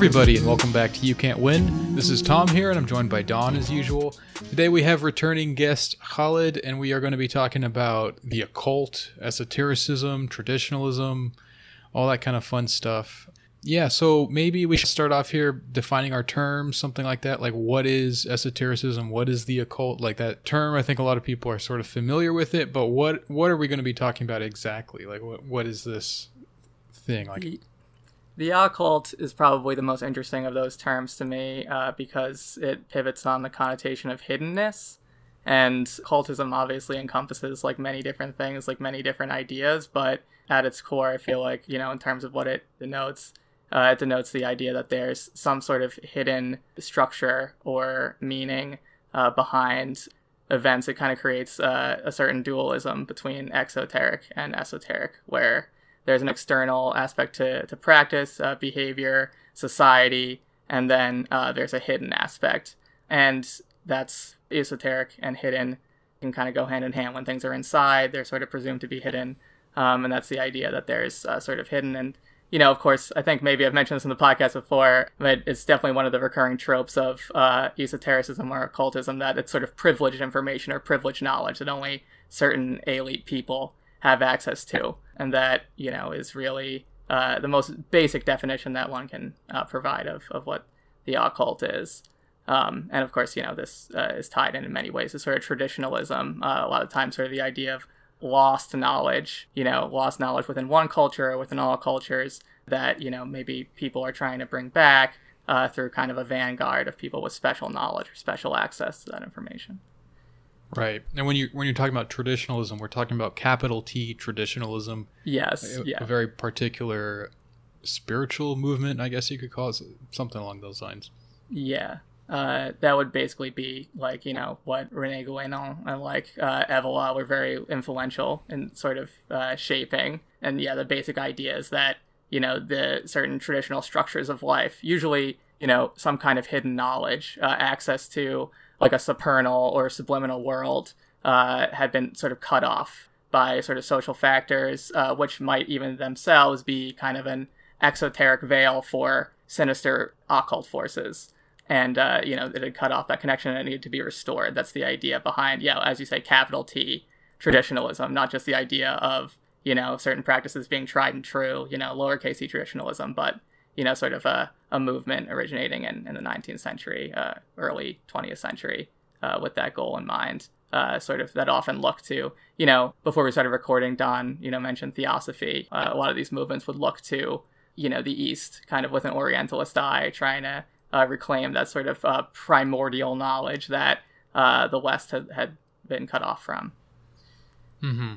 Everybody, and welcome back to You Can't Win. This is Tom here, and I'm joined by Don as usual. Today we have returning guest Khalid, and we are going to be talking about the occult, esotericism, traditionalism, all that kind of fun stuff. Yeah, so maybe we should start off here defining our terms, something like that. Like, what is esotericism? What is the occult? Like that term, I think a lot of people are sort of familiar with it, but what what are we going to be talking about exactly? Like, what what is this thing? Like, The, occult is probably the most interesting of those terms to me uh, because it pivots on the connotation of hiddenness. And cultism obviously encompasses like many different things, like many different ideas, but at its core, I feel like, you know, in terms of what it denotes, uh, it denotes the idea that there's some sort of hidden structure or meaning uh, behind events. It kind of creates uh, a certain dualism between exoteric and esoteric, where there's an external aspect to, to practice, uh, behavior, society, and then uh, there's a hidden aspect. And that's esoteric and hidden can kind of go hand in hand. When things are inside, they're sort of presumed to be hidden. Um, and that's the idea that there's uh, sort of hidden. And, you know, of course, I think maybe I've mentioned this in the podcast before, but it's definitely one of the recurring tropes of uh, esotericism or occultism that it's sort of privileged information or privileged knowledge that only certain elite people have access to. And that, you know, is really uh, the most basic definition that one can uh, provide of, of what the occult is. Um, and of course, you know, this uh, is tied in in many ways to sort of traditionalism. Uh, a lot of times, sort of the idea of lost knowledge, you know, lost knowledge within one culture or within all cultures that, you know, maybe people are trying to bring back uh, through kind of a vanguard of people with special knowledge or special access to that information. Right? And when you when you're talking about traditionalism, we're talking about capital T traditionalism, Yes, a, yeah. a very particular spiritual movement, I guess you could call it something along those lines. Yeah. Uh, that would basically be like, you know, what Rene Guénon and like uh, Evola were very influential in sort of uh, shaping. And yeah, the basic idea is that, you know, the certain traditional structures of life, usually, you know, some kind of hidden knowledge, uh, access to like a supernal or subliminal world, uh, had been sort of cut off by sort of social factors, uh, which might even themselves be kind of an exoteric veil for sinister occult forces and uh, you know it had cut off that connection and it needed to be restored. That's the idea behind, yeah, as you say, capital T traditionalism, not just the idea of you know certain practices being tried and true, you know, lowercase c traditionalism, but you know, sort of a, a movement originating in, in the 19th century, uh, early 20th century, uh, with that goal in mind. Uh, sort of that often look to, you know, before we started recording, Don, you know, mentioned theosophy. Uh, a lot of these movements would look to, you know, the East, kind of with an Orientalist eye, trying to uh, reclaim that sort of uh, primordial knowledge that uh, the West had, had been cut off from. Mm-hmm.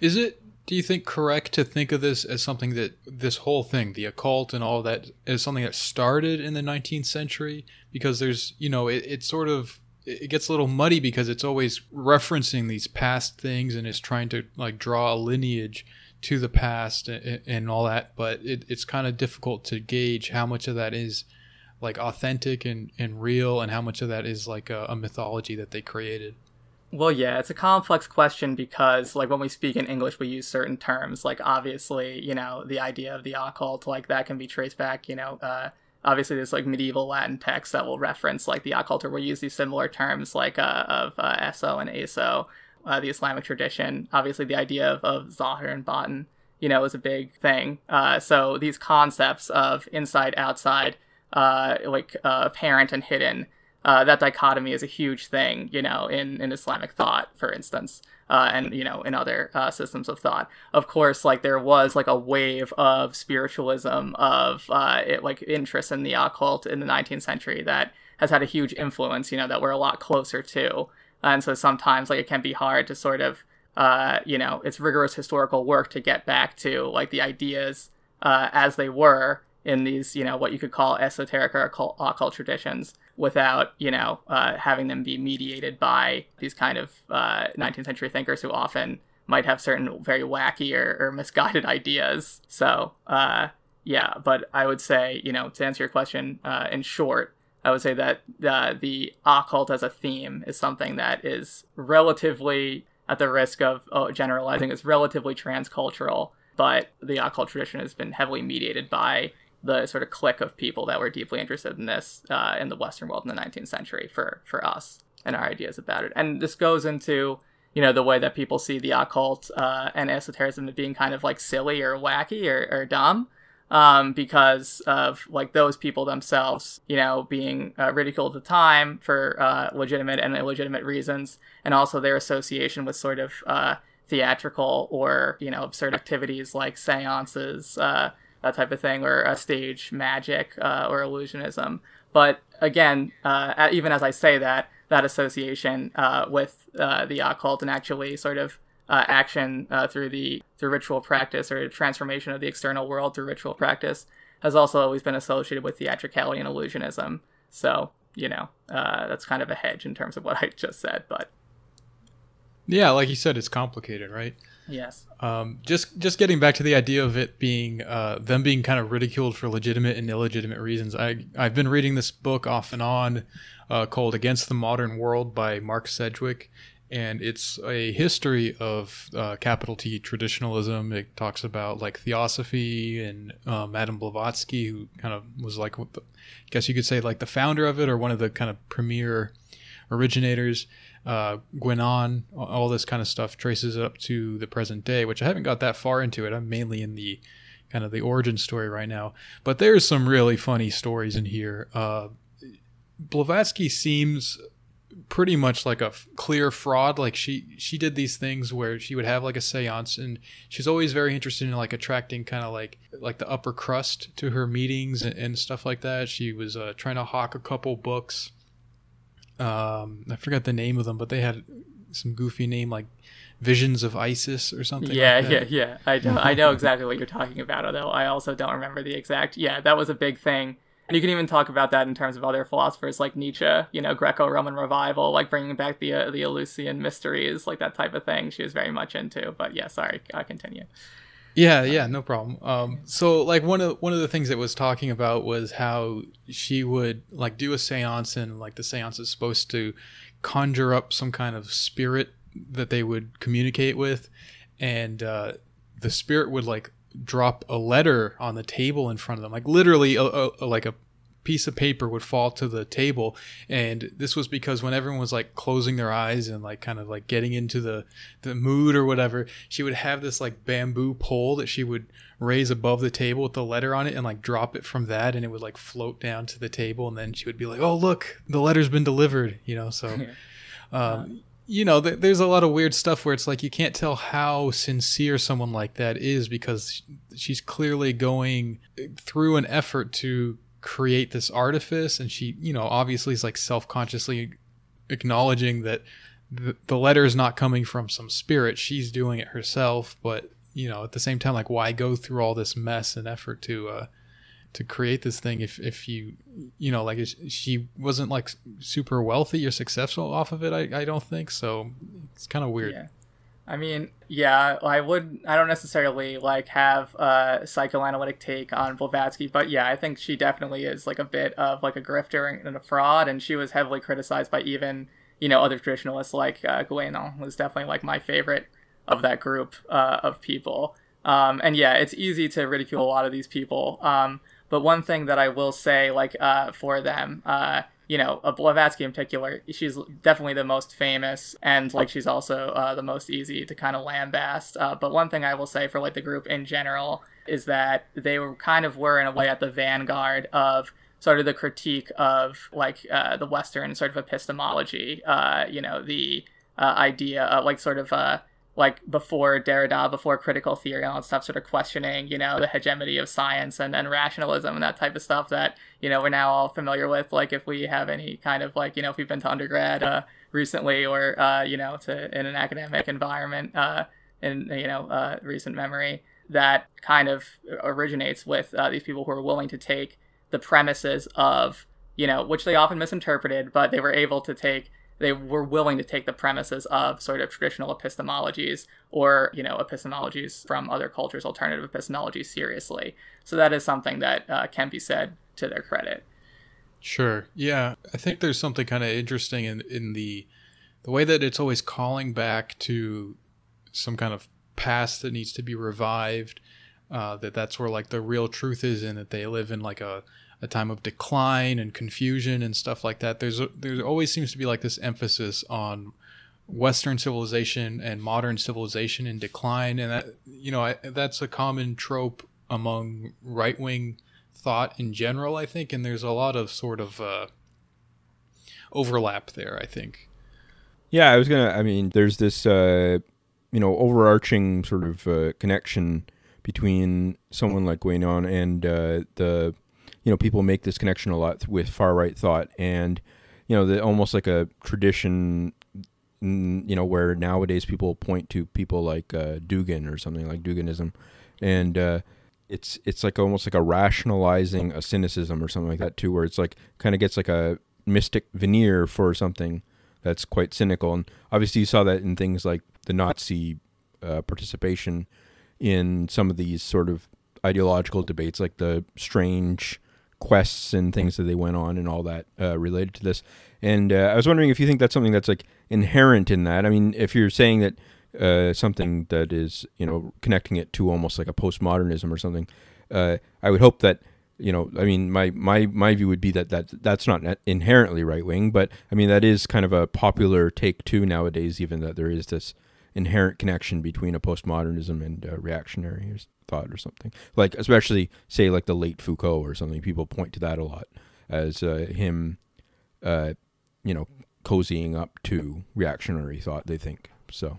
Is it, do you think, correct to think of this as something that this whole thing, the occult and all that, is something that started in the 19th century? Because there's, you know, it, it sort of, it gets a little muddy because it's always referencing these past things and is trying to like draw a lineage to the past and, and all that. But it, it's kind of difficult to gauge how much of that is like authentic and, and real and how much of that is like a, a mythology that they created. Well, yeah, it's a complex question because, like, when we speak in English, we use certain terms. Like, obviously, you know, the idea of the occult, like, that can be traced back, you know, uh, obviously there's like medieval Latin texts that will reference like the occult or will use these similar terms like uh, of uh, eso and aso, uh, the Islamic tradition. Obviously, the idea of, of zahir and batin, you know, is a big thing. Uh, so these concepts of inside, outside, uh, like uh, apparent and hidden, uh, that dichotomy is a huge thing, you know, in, in Islamic thought, for instance, uh, and you know, in other uh, systems of thought. Of course, like there was like a wave of spiritualism, of uh, it, like interest in the occult in the 19th century that has had a huge influence, you know, that we're a lot closer to, and so sometimes like it can be hard to sort of, uh, you know, it's rigorous historical work to get back to like the ideas uh, as they were in these, you know, what you could call esoteric or occult, occult traditions without, you know, uh, having them be mediated by these kind of uh, 19th century thinkers who often might have certain very wacky or, or misguided ideas. So, uh, yeah, but I would say, you know, to answer your question uh, in short, I would say that uh, the occult as a theme is something that is relatively, at the risk of oh, generalizing, is relatively transcultural. But the occult tradition has been heavily mediated by the sort of clique of people that were deeply interested in this uh, in the Western world in the 19th century for for us and our ideas about it. And this goes into you know the way that people see the occult uh, and esotericism as being kind of like silly or wacky or, or dumb um, because of like those people themselves, you know, being uh, ridiculed at the time for uh, legitimate and illegitimate reasons, and also their association with sort of uh, theatrical or you know absurd activities like seances, uh, that type of thing, or a stage magic uh, or illusionism. But again, uh, even as I say that, that association with the occult and actually sort of uh, action uh, through the through ritual practice or transformation of the external world through ritual practice has also always been associated with theatricality and illusionism. So you know uh, that's kind of a hedge in terms of what I just said, but yeah, like you said, it's complicated, right? Yes. Um, just just getting back to the idea of it being uh, them being kind of ridiculed for legitimate and illegitimate reasons. I I've been reading this book off and on uh, called Against the Modern World by Mark Sedgwick, and it's a history of uh, capital T traditionalism. It talks about like theosophy and Madame Blavatsky, who kind of was like, the, I guess you could say like the founder of it or one of the kind of premier originators. Uh, Guénon, all this kind of stuff traces up to the present day, which I haven't got that far into it. I'm mainly in the kind of the origin story right now, but there's some really funny stories in here. Uh, Blavatsky seems pretty much like a clear fraud like she she did these things where she would have like a séance and she's always very interested in like attracting kind of like like the upper crust to her meetings and, and stuff like that she was uh, trying to hawk a couple books um i forgot the name of them but they had some goofy name like visions of isis or something yeah like yeah yeah i know i know exactly what you're talking about although i also don't remember the exact yeah that was a big thing and you can even talk about that in terms of other philosophers like Nietzsche, you know, Greco-Roman revival, like bringing back the uh, the Eleusinian mysteries, like that type of thing. She was very much into. But yeah, sorry, I continue. Yeah, yeah, no problem. Um, so like one of one of the things that was talking about was how she would like do a séance and like the séance is supposed to conjure up some kind of spirit that they would communicate with, and uh, the spirit would like drop a letter on the table in front of them, like literally a, a, like a piece of paper would fall to the table. And this was because when everyone was like closing their eyes and like kind of like getting into the the mood or whatever she would have this like bamboo pole that she would raise above the table with the letter on it and like drop it from that and it would like float down to the table. And then she would be like oh look the letter's been delivered you know so um, you know, th- there's a lot of weird stuff where it's like you can't tell how sincere someone like that is because she's clearly going through an effort to create this artifice, and she, you know, obviously is like self-consciously acknowledging that the, the letter is not coming from some spirit; she's doing it herself. But you know, at the same time, like, why go through all this mess and effort to uh, to create this thing if if you you know like she wasn't like super wealthy or successful off of it i, I don't think so it's kind of weird yeah i mean yeah i would i don't necessarily like have a psychoanalytic take on blavatsky but yeah i think she definitely is like a bit of like a grifter and a fraud and she was heavily criticized by even you know other traditionalists like uh, Guénon was definitely like my favorite of that group uh, of people. Um, and yeah it's easy to ridicule a lot of these people. Um, but one thing that I will say, like uh, for them, uh, you know, Blavatsky in particular, she's definitely the most famous, and like she's also uh, the most easy to kind of lambast. Uh, but one thing I will say for like the group in general is that they were kind of were in a way at the vanguard of sort of the critique of like uh, the Western sort of epistemology. Uh, you know, the uh, idea of like sort of uh, like before Derrida, before critical theory, all that stuff, sort of questioning, you know, the hegemony of science and, and rationalism and that type of stuff that, you know, we're now all familiar with. Like if we have any kind of like, you know, if we've been to undergrad uh, recently or, uh, you know, to in an academic environment uh, in, you know, uh, recent memory, that kind of originates with uh, these people who are willing to take the premises of, you know, which they often misinterpreted, but they were able to take they were willing to take the premises of sort of traditional epistemologies or you know epistemologies from other cultures alternative epistemologies seriously. So that is something that uh, can be said to their credit. Sure. Yeah. I think there's something kind of interesting in in the the way that it's always calling back to some kind of past that needs to be revived uh, that that's where like the real truth is, and that they live in like a a time of decline and confusion and stuff like that. There's a, there always seems to be like this emphasis on Western civilization and modern civilization in decline, and that you know I, that's a common trope among right wing thought in general. I think, and there's a lot of sort of uh, overlap there. I think. Yeah, I was gonna. I mean, there's this uh, you know overarching sort of uh, connection between someone like Guénon and uh, the you know people make this connection a lot with far right thought and you know the almost like a tradition you know where nowadays people point to people like uh, Dugin or something like Duginism and uh, it's it's like almost like a rationalizing a cynicism or something like that too where it's like kind of gets like a mystic veneer for something that's quite cynical. And obviously you saw that in things like the Nazi uh, participation in some of these sort of ideological debates like the strange quests and things that they went on and all that uh, related to this. And uh, I was wondering if you think that's something that's like inherent in that. I mean, if you're saying that uh, something that is, you know, connecting it to almost like a postmodernism or something, uh, I would hope that, you know, I mean, my, my, my view would be that, that that's not inherently right wing, but I mean, that is kind of a popular take too nowadays, even that there is this inherent connection between a postmodernism and uh, reactionary thought or something. Like especially say like the late Foucault or something. People point to that a lot as uh, him, uh, you know, cozying up to reactionary thought. They think so.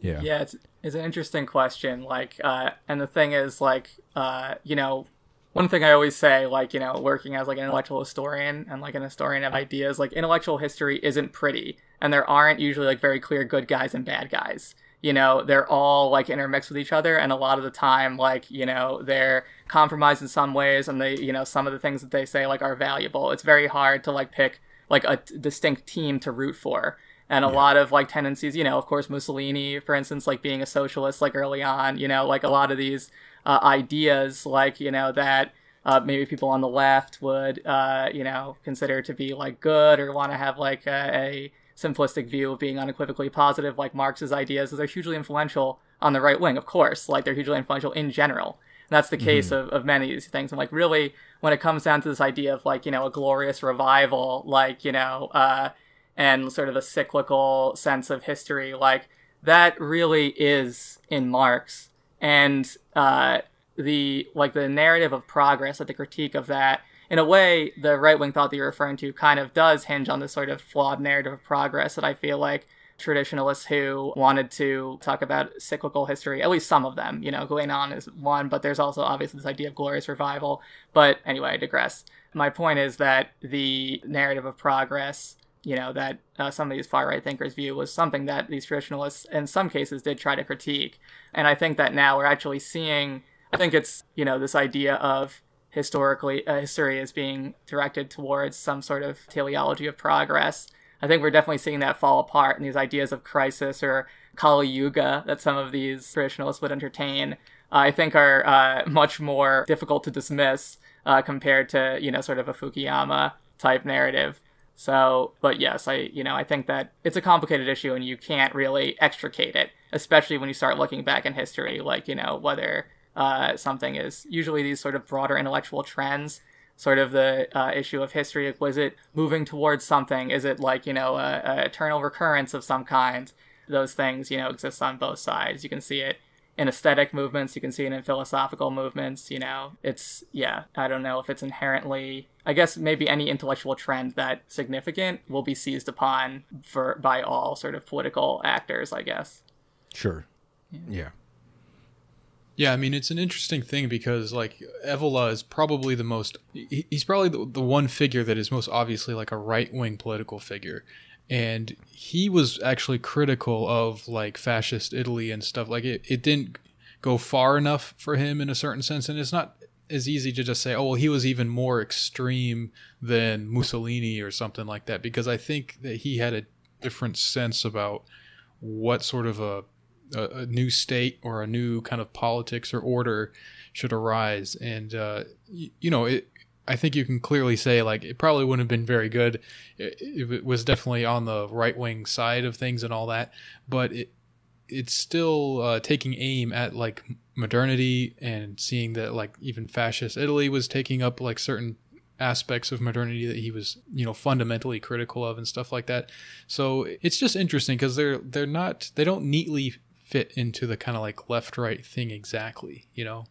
Yeah. Yeah, it's it's an interesting question. Like, uh, and the thing is, like, uh, you know, one thing I always say, like, you know, working as like an intellectual historian and like an historian of ideas, like intellectual history isn't pretty, and there aren't usually like very clear good guys and bad guys you know they're all like intermixed with each other and a lot of the time like you know they're compromised in some ways and they you know some of the things that they say like are valuable it's very hard to like pick like a t- distinct team to root for and a yeah. lot of like tendencies you know of course mussolini for instance like being a socialist like early on you know like a lot of these uh, ideas like you know that uh, maybe people on the left would uh, you know consider to be like good or want to have like a, a simplistic view of being unequivocally positive, like Marx's ideas, is they're hugely influential on the right wing, of course. Like they're hugely influential in general. And that's the case mm-hmm. of, of many of these things. And like really, when it comes down to this idea of like, you know, a glorious revival, like, you know, uh, and sort of a cyclical sense of history, like that really is in Marx. And uh, the like the narrative of progress, like the critique of that in a way, the right wing thought that you're referring to kind of does hinge on this sort of flawed narrative of progress that I feel like traditionalists who wanted to talk about cyclical history, at least some of them, you know, Guénon is one, but there's also obviously this idea of glorious revival. But anyway, I digress. My point is that the narrative of progress, you know, that uh, some of these far right thinkers view was something that these traditionalists, in some cases, did try to critique. And I think that now we're actually seeing, I think it's, you know, this idea of historically uh, history is being directed towards some sort of teleology of progress. I think we're definitely seeing that fall apart, and these ideas of crisis or Kali Yuga that some of these traditionalists would entertain, uh, I think are uh, much more difficult to dismiss uh, compared to you know sort of a Fukuyama type narrative. So, but yes, I you know I think that it's a complicated issue, and you can't really extricate it, especially when you start looking back in history, like you know whether uh, something is usually these sort of broader intellectual trends sort of the uh, issue of history. Was it moving towards something? Is it like you know a, a, eternal recurrence of some kind? Those things you know exist on both sides. You can see it in aesthetic movements. You can see it in philosophical movements you know. It's yeah i don't know if it's inherently i guess maybe any intellectual trend that significant will be seized upon for by all sort of political actors i guess. Sure. Yeah, yeah. Yeah, I mean it's an interesting thing because like Evola is probably the most he's probably the, the one figure that is most obviously like a right-wing political figure. And he was actually critical of like fascist Italy and stuff. Like it it didn't go far enough for him in a certain sense. And it's not as easy to just say oh well he was even more extreme than Mussolini or something like that because I think that he had a different sense about what sort of a a, a, new state or a new kind of politics or order should arise. And uh, you, you know, it, I think you can clearly say like it probably wouldn't have been very good. It, it was definitely on the right wing side of things and all that, but it it's still uh, taking aim at like modernity and seeing that like even fascist Italy was taking up like certain aspects of modernity that he was you know fundamentally critical of and stuff like that so it's just interesting because they're they're not they don't neatly fit into the kind of like left right thing exactly you know?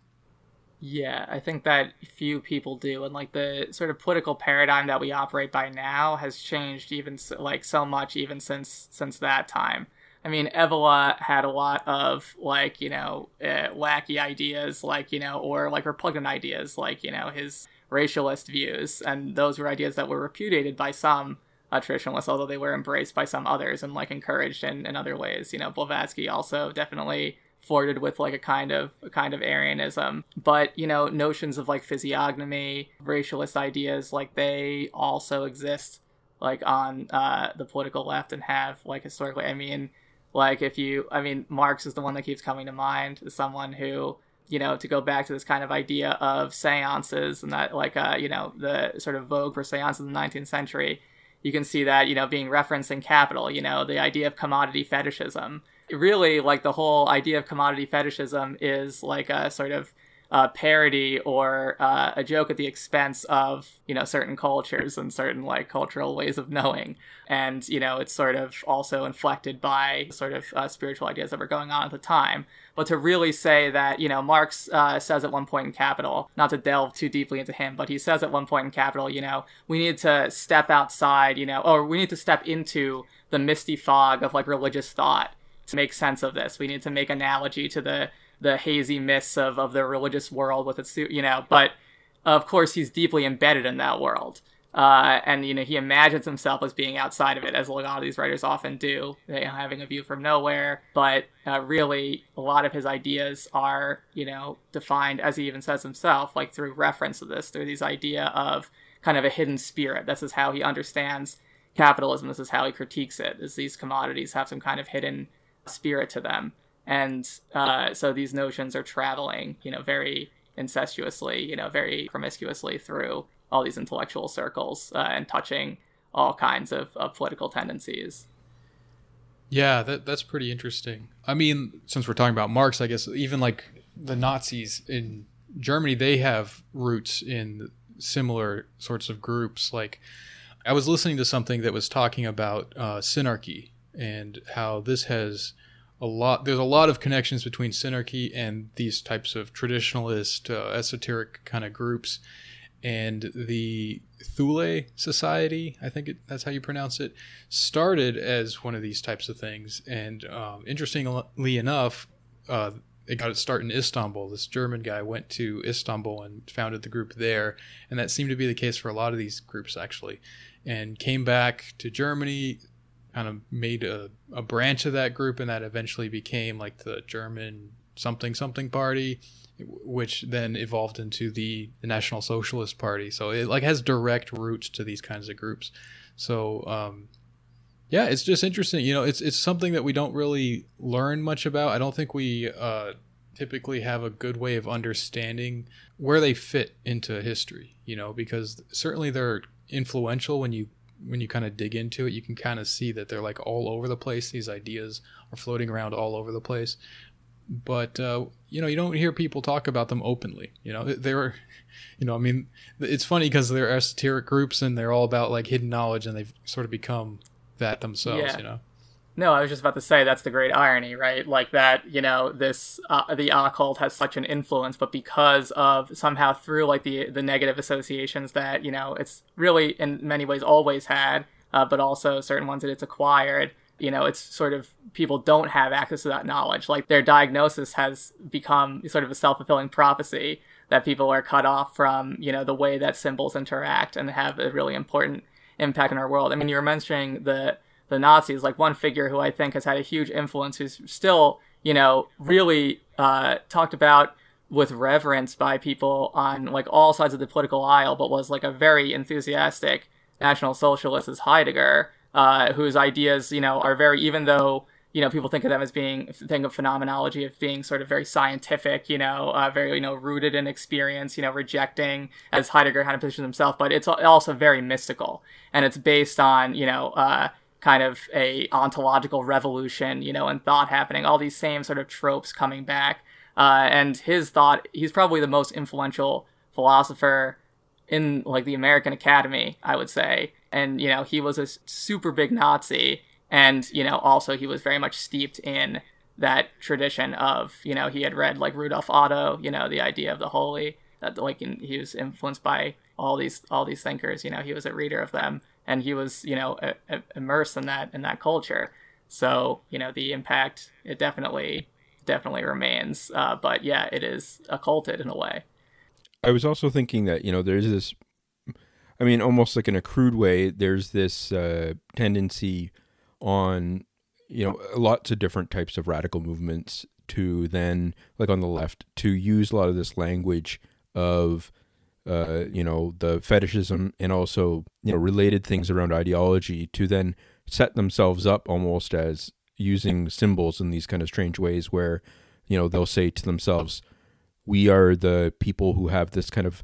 Yeah i think that few people do and like the sort of political paradigm that we operate by now has changed even so, like so much even since since that time. I mean, Evola had a lot of like you know uh, wacky ideas, like you know, or like repugnant ideas, like you know his racialist views, and those were ideas that were repudiated by some uh, traditionalists, although they were embraced by some others and like encouraged in, in other ways. You know, Blavatsky also definitely flirted with like a kind of a kind of Aryanism, but you know, notions of like physiognomy, racialist ideas, like they also exist like on uh, the political left and have like historically. I mean like if you, I mean, Marx is the one that keeps coming to mind as someone who, you know, to go back to this kind of idea of seances and that, like, uh, you know, the sort of vogue for seances in the 19th century, you can see that, you know, being referenced in Capital, you know, the idea of commodity fetishism. Really, like, the whole idea of commodity fetishism is like a sort of uh, parody or uh, a joke at the expense of you know certain cultures and certain like cultural ways of knowing. And you know it's sort of also inflected by sort of uh, spiritual ideas that were going on at the time. But to really say that you know marx uh, says at one point in capital not to delve too deeply into him but he says at one point in capital you know we need to step outside you know or we need to step into the misty fog of like religious thought to make sense of this. We need to make analogy to the the hazy mists of, of the religious world with its you know but of course he's deeply embedded in that world. Uh, and you know he imagines himself as being outside of it as a lot of these writers often do you know, having a view from nowhere. But uh, really a lot of his ideas are you know defined as he even says himself like through reference to this through these idea of kind of a hidden spirit. This is how he understands capitalism. This is how he critiques it is these commodities have some kind of hidden spirit to them and uh, so these notions are traveling, you know, very incestuously, you know, very promiscuously through all these intellectual circles uh, and touching all kinds of, of political tendencies. Yeah, that that's pretty interesting. I mean, since we're talking about Marx, I guess even like the Nazis in Germany, they have roots in similar sorts of groups. Like, I was listening to something that was talking about uh, synarchy and how this has a lot there's a lot of connections between synarchy and these types of traditionalist uh, esoteric kind of groups and the Thule Society, I think it, that's how you pronounce it, started as one of these types of things. And um, interestingly enough, uh, it got its start in Istanbul. This German guy went to Istanbul and founded the group there, and that seemed to be the case for a lot of these groups actually. And came back to Germany, kind of made a, a branch of that group and that eventually became like the German something something party which then evolved into the, the National Socialist Party. So it like has direct roots to these kinds of groups. So um, yeah, it's just interesting. You know, it's it's something that we don't really learn much about. I don't think we uh, typically have a good way of understanding where they fit into history. You know, because certainly they're influential when you when you kind of dig into it, you can kind of see that they're like all over the place. These ideas are floating around all over the place. But uh, you know, you don't hear people talk about them openly. You know, they're, you know, I mean, it's funny because they're esoteric groups and they're all about like hidden knowledge, and they've sort of become that themselves. Yeah. You know. No, I was just about to say that's the great irony, right? Like that, you know, this uh, the occult has such an influence, but because of somehow through like the the negative associations that you know it's really in many ways always had, uh, but also certain ones that it's acquired. You know, it's sort of people don't have access to that knowledge. Like their diagnosis has become sort of a self fulfilling prophecy that people are cut off from, you know, the way that symbols interact and have a really important impact in our world. I mean, you were mentioning the the Nazis, like one figure who I think has had a huge influence, who's still, you know, really uh, talked about with reverence by people on like all sides of the political aisle, but was like a very enthusiastic National Socialist is Heidegger, uh, whose ideas, you know, are very, even though, you know, people think of them as being, think of phenomenology of being sort of very scientific, you know, uh, very, you know, rooted in experience, you know, rejecting, as Heidegger kind of positions himself, but it's also very mystical. And it's based on, you know, uh, kind of a ontological revolution, you know, and thought happening, all these same sort of tropes coming back. Uh, and his thought, he's probably the most influential philosopher in like the American Academy, I would say. And, you know, he was a super big Nazi. And, you know, also he was very much steeped in that tradition of, you know, he had read like Rudolf Otto, you know, the idea of the holy, that like he was influenced by all these, all these thinkers, you know, he was a reader of them and he was you know a, a, immersed in that in that culture. So you know the impact it definitely definitely remains uh, but yeah it is occulted in a way. I was also thinking that you know there's this i mean almost like in a crude way there's this uh, tendency on you know lots of different types of radical movements to then like on the left to use a lot of this language of uh, you know, the fetishism and also, you know, related things around ideology to then set themselves up almost as using symbols in these kind of strange ways where, you know, they'll say to themselves, we are the people who have this kind of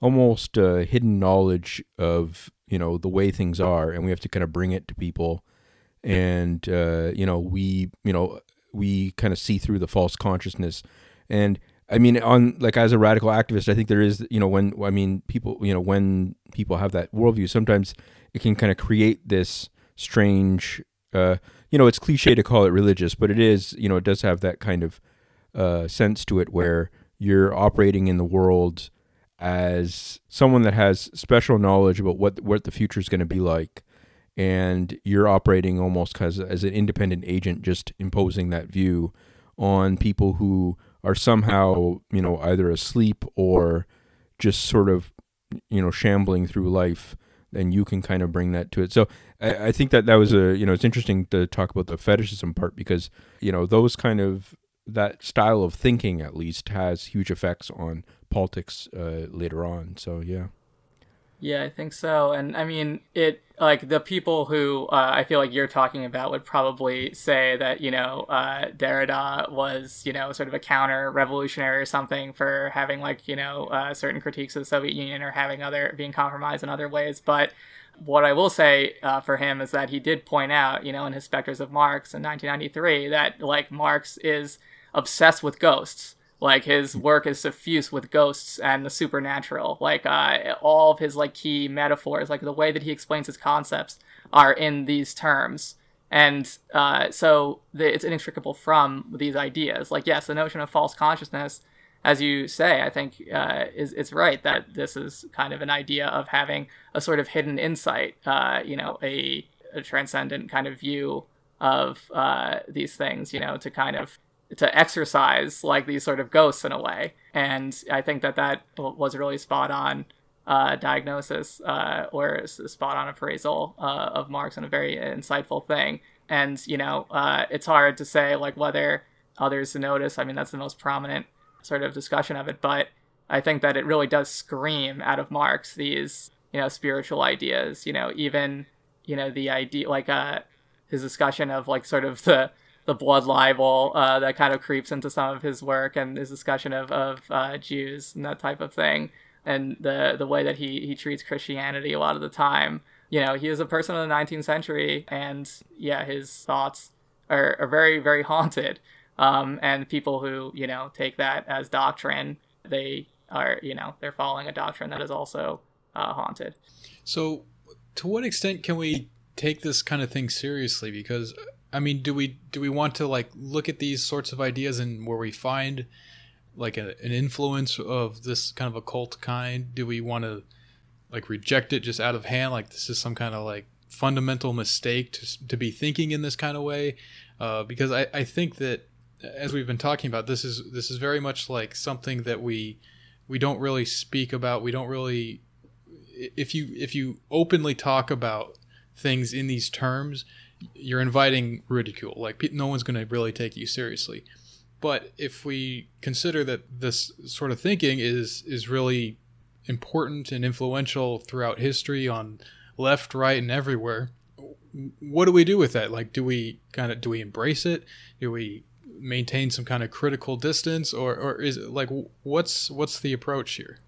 almost uh, hidden knowledge of, you know, the way things are and we have to kind of bring it to people. And, uh, you know, we, you know, we kind of see through the false consciousness. And I mean, on like as a radical activist, I think there is, you know, when I mean, people, you know, when people have that worldview, sometimes it can kind of create this strange, uh, you know, it's cliche to call it religious, but it is, you know, it does have that kind of uh, sense to it where you're operating in the world as someone that has special knowledge about what what the future is going to be like, and you're operating almost as as an independent agent, just imposing that view on people who are somehow you know either asleep or just sort of you know shambling through life then you can kind of bring that to it. So I, I, think that that was a you know it's interesting to talk about the fetishism part because you know those kind of that style of thinking at least has huge effects on politics uh, later on. So yeah yeah, I think so. And I mean, it like the people who uh, I feel like you're talking about would probably say that you know uh, Derrida was you know sort of a counter revolutionary or something for having like you know uh, certain critiques of the Soviet Union or having other being compromised in other ways. But what I will say uh, for him is that he did point out, you know, in his Spectres of Marx in 1993, that like Marx is obsessed with ghosts like his work is suffused with ghosts and the supernatural. Like uh, all of his like key metaphors, like the way that he explains his concepts, are in these terms. And uh, so the, it's inextricable from these ideas. Like yes, the notion of false consciousness, as you say, I think uh, is it's right that this is kind of an idea of having a sort of hidden insight. Uh, you know, a, a transcendent kind of view of uh, these things. You know, to kind of to exorcise like these sort of ghosts in a way. And I think that that was really spot on uh, diagnosis uh, or spot on appraisal uh, of Marx and a very insightful thing. And, you know, uh, it's hard to say like whether others notice. I mean, that's the most prominent sort of discussion of it. But I think that it really does scream out of Marx these, you know, spiritual ideas, you know, even, you know, the idea like uh, his discussion of like sort of the the blood libel uh, that kind of creeps into some of his work and his discussion of, of uh, Jews and that type of thing, and the the way that he he treats Christianity a lot of the time. You know, he is a person of the 19th century, and yeah, his thoughts are, are very very haunted. Um, and people who you know take that as doctrine, they are you know they're following a doctrine that is also uh, haunted. So, to what extent can we take this kind of thing seriously? Because I mean, do we do we want to like look at these sorts of ideas and where we find like a, an influence of this kind of occult kind? Do we want to like reject it just out of hand, like this is some kind of like fundamental mistake to to be thinking in this kind of way? Uh, because I I think that as we've been talking about, this is this is very much like something that we we don't really speak about. We don't really if you if you openly talk about things in these terms you're inviting ridicule. Like no one's going to really take you seriously. But if we consider that this sort of thinking is is really important and influential throughout history on left, right, and everywhere, what do we do with that? Like, do we kind of do we embrace it? Do we maintain some kind of critical distance, or or is it like what's what's the approach here?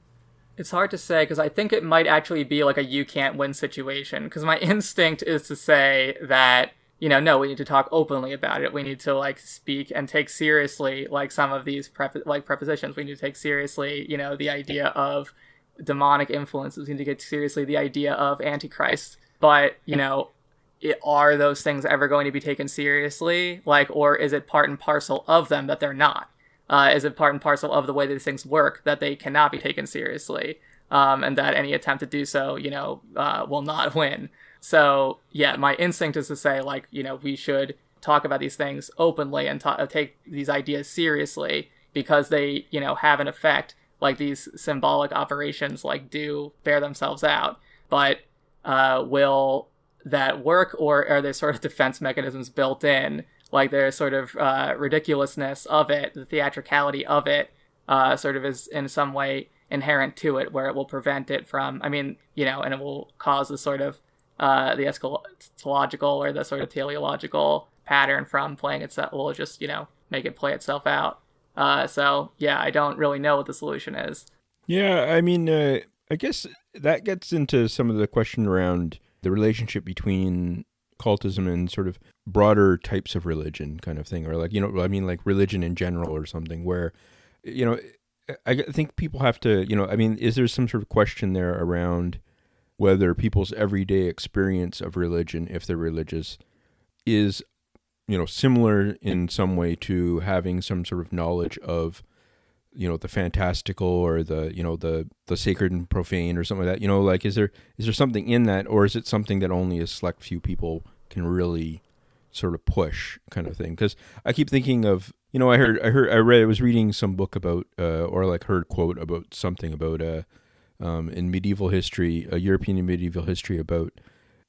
It's hard to say because I think it might actually be like a you can't win situation. Because my instinct is to say that you know, no, we need to talk openly about it. We need to like speak and take seriously like some of these prep like prepositions. We need to take seriously, you know, the idea of demonic influences. We need to get seriously the idea of antichrist. But you know, it, are those things ever going to be taken seriously? Like, or is it part and parcel of them that they're not? Uh, is a part and parcel of the way these things work that they cannot be taken seriously? Um, and that any attempt to do so, you know, uh, will not win. So yeah, my instinct is to say like you know we should talk about these things openly and ta- take these ideas seriously because they you know have an effect like these symbolic operations like do bear themselves out but uh, will that work or are there sort of defense mechanisms built in like there's sort of uh, ridiculousness of it the theatricality of it uh, sort of is in some way inherent to it where it will prevent it from i mean you know and it will cause the sort of uh, the eschatological or the sort of teleological pattern from playing itself will just you know make it play itself out. Uh, so yeah, I don't really know what the solution is. Yeah, I mean, uh, I guess that gets into some of the question around the relationship between cultism and sort of broader types of religion, kind of thing, or like you know, I mean, like religion in general, or something where, you know, I think people have to, you know, I mean, is there some sort of question there around whether people's everyday experience of religion, if they're religious, is you know similar in some way to having some sort of knowledge of you know the fantastical or the you know the the sacred and profane or something like that? You know like is there is there something in that or is it something that only a select few people can really sort of push kind of thing because i keep thinking of you know i heard i heard i read i was reading some book about uh, or like heard quote about something about uh um, in medieval history, a European medieval history about,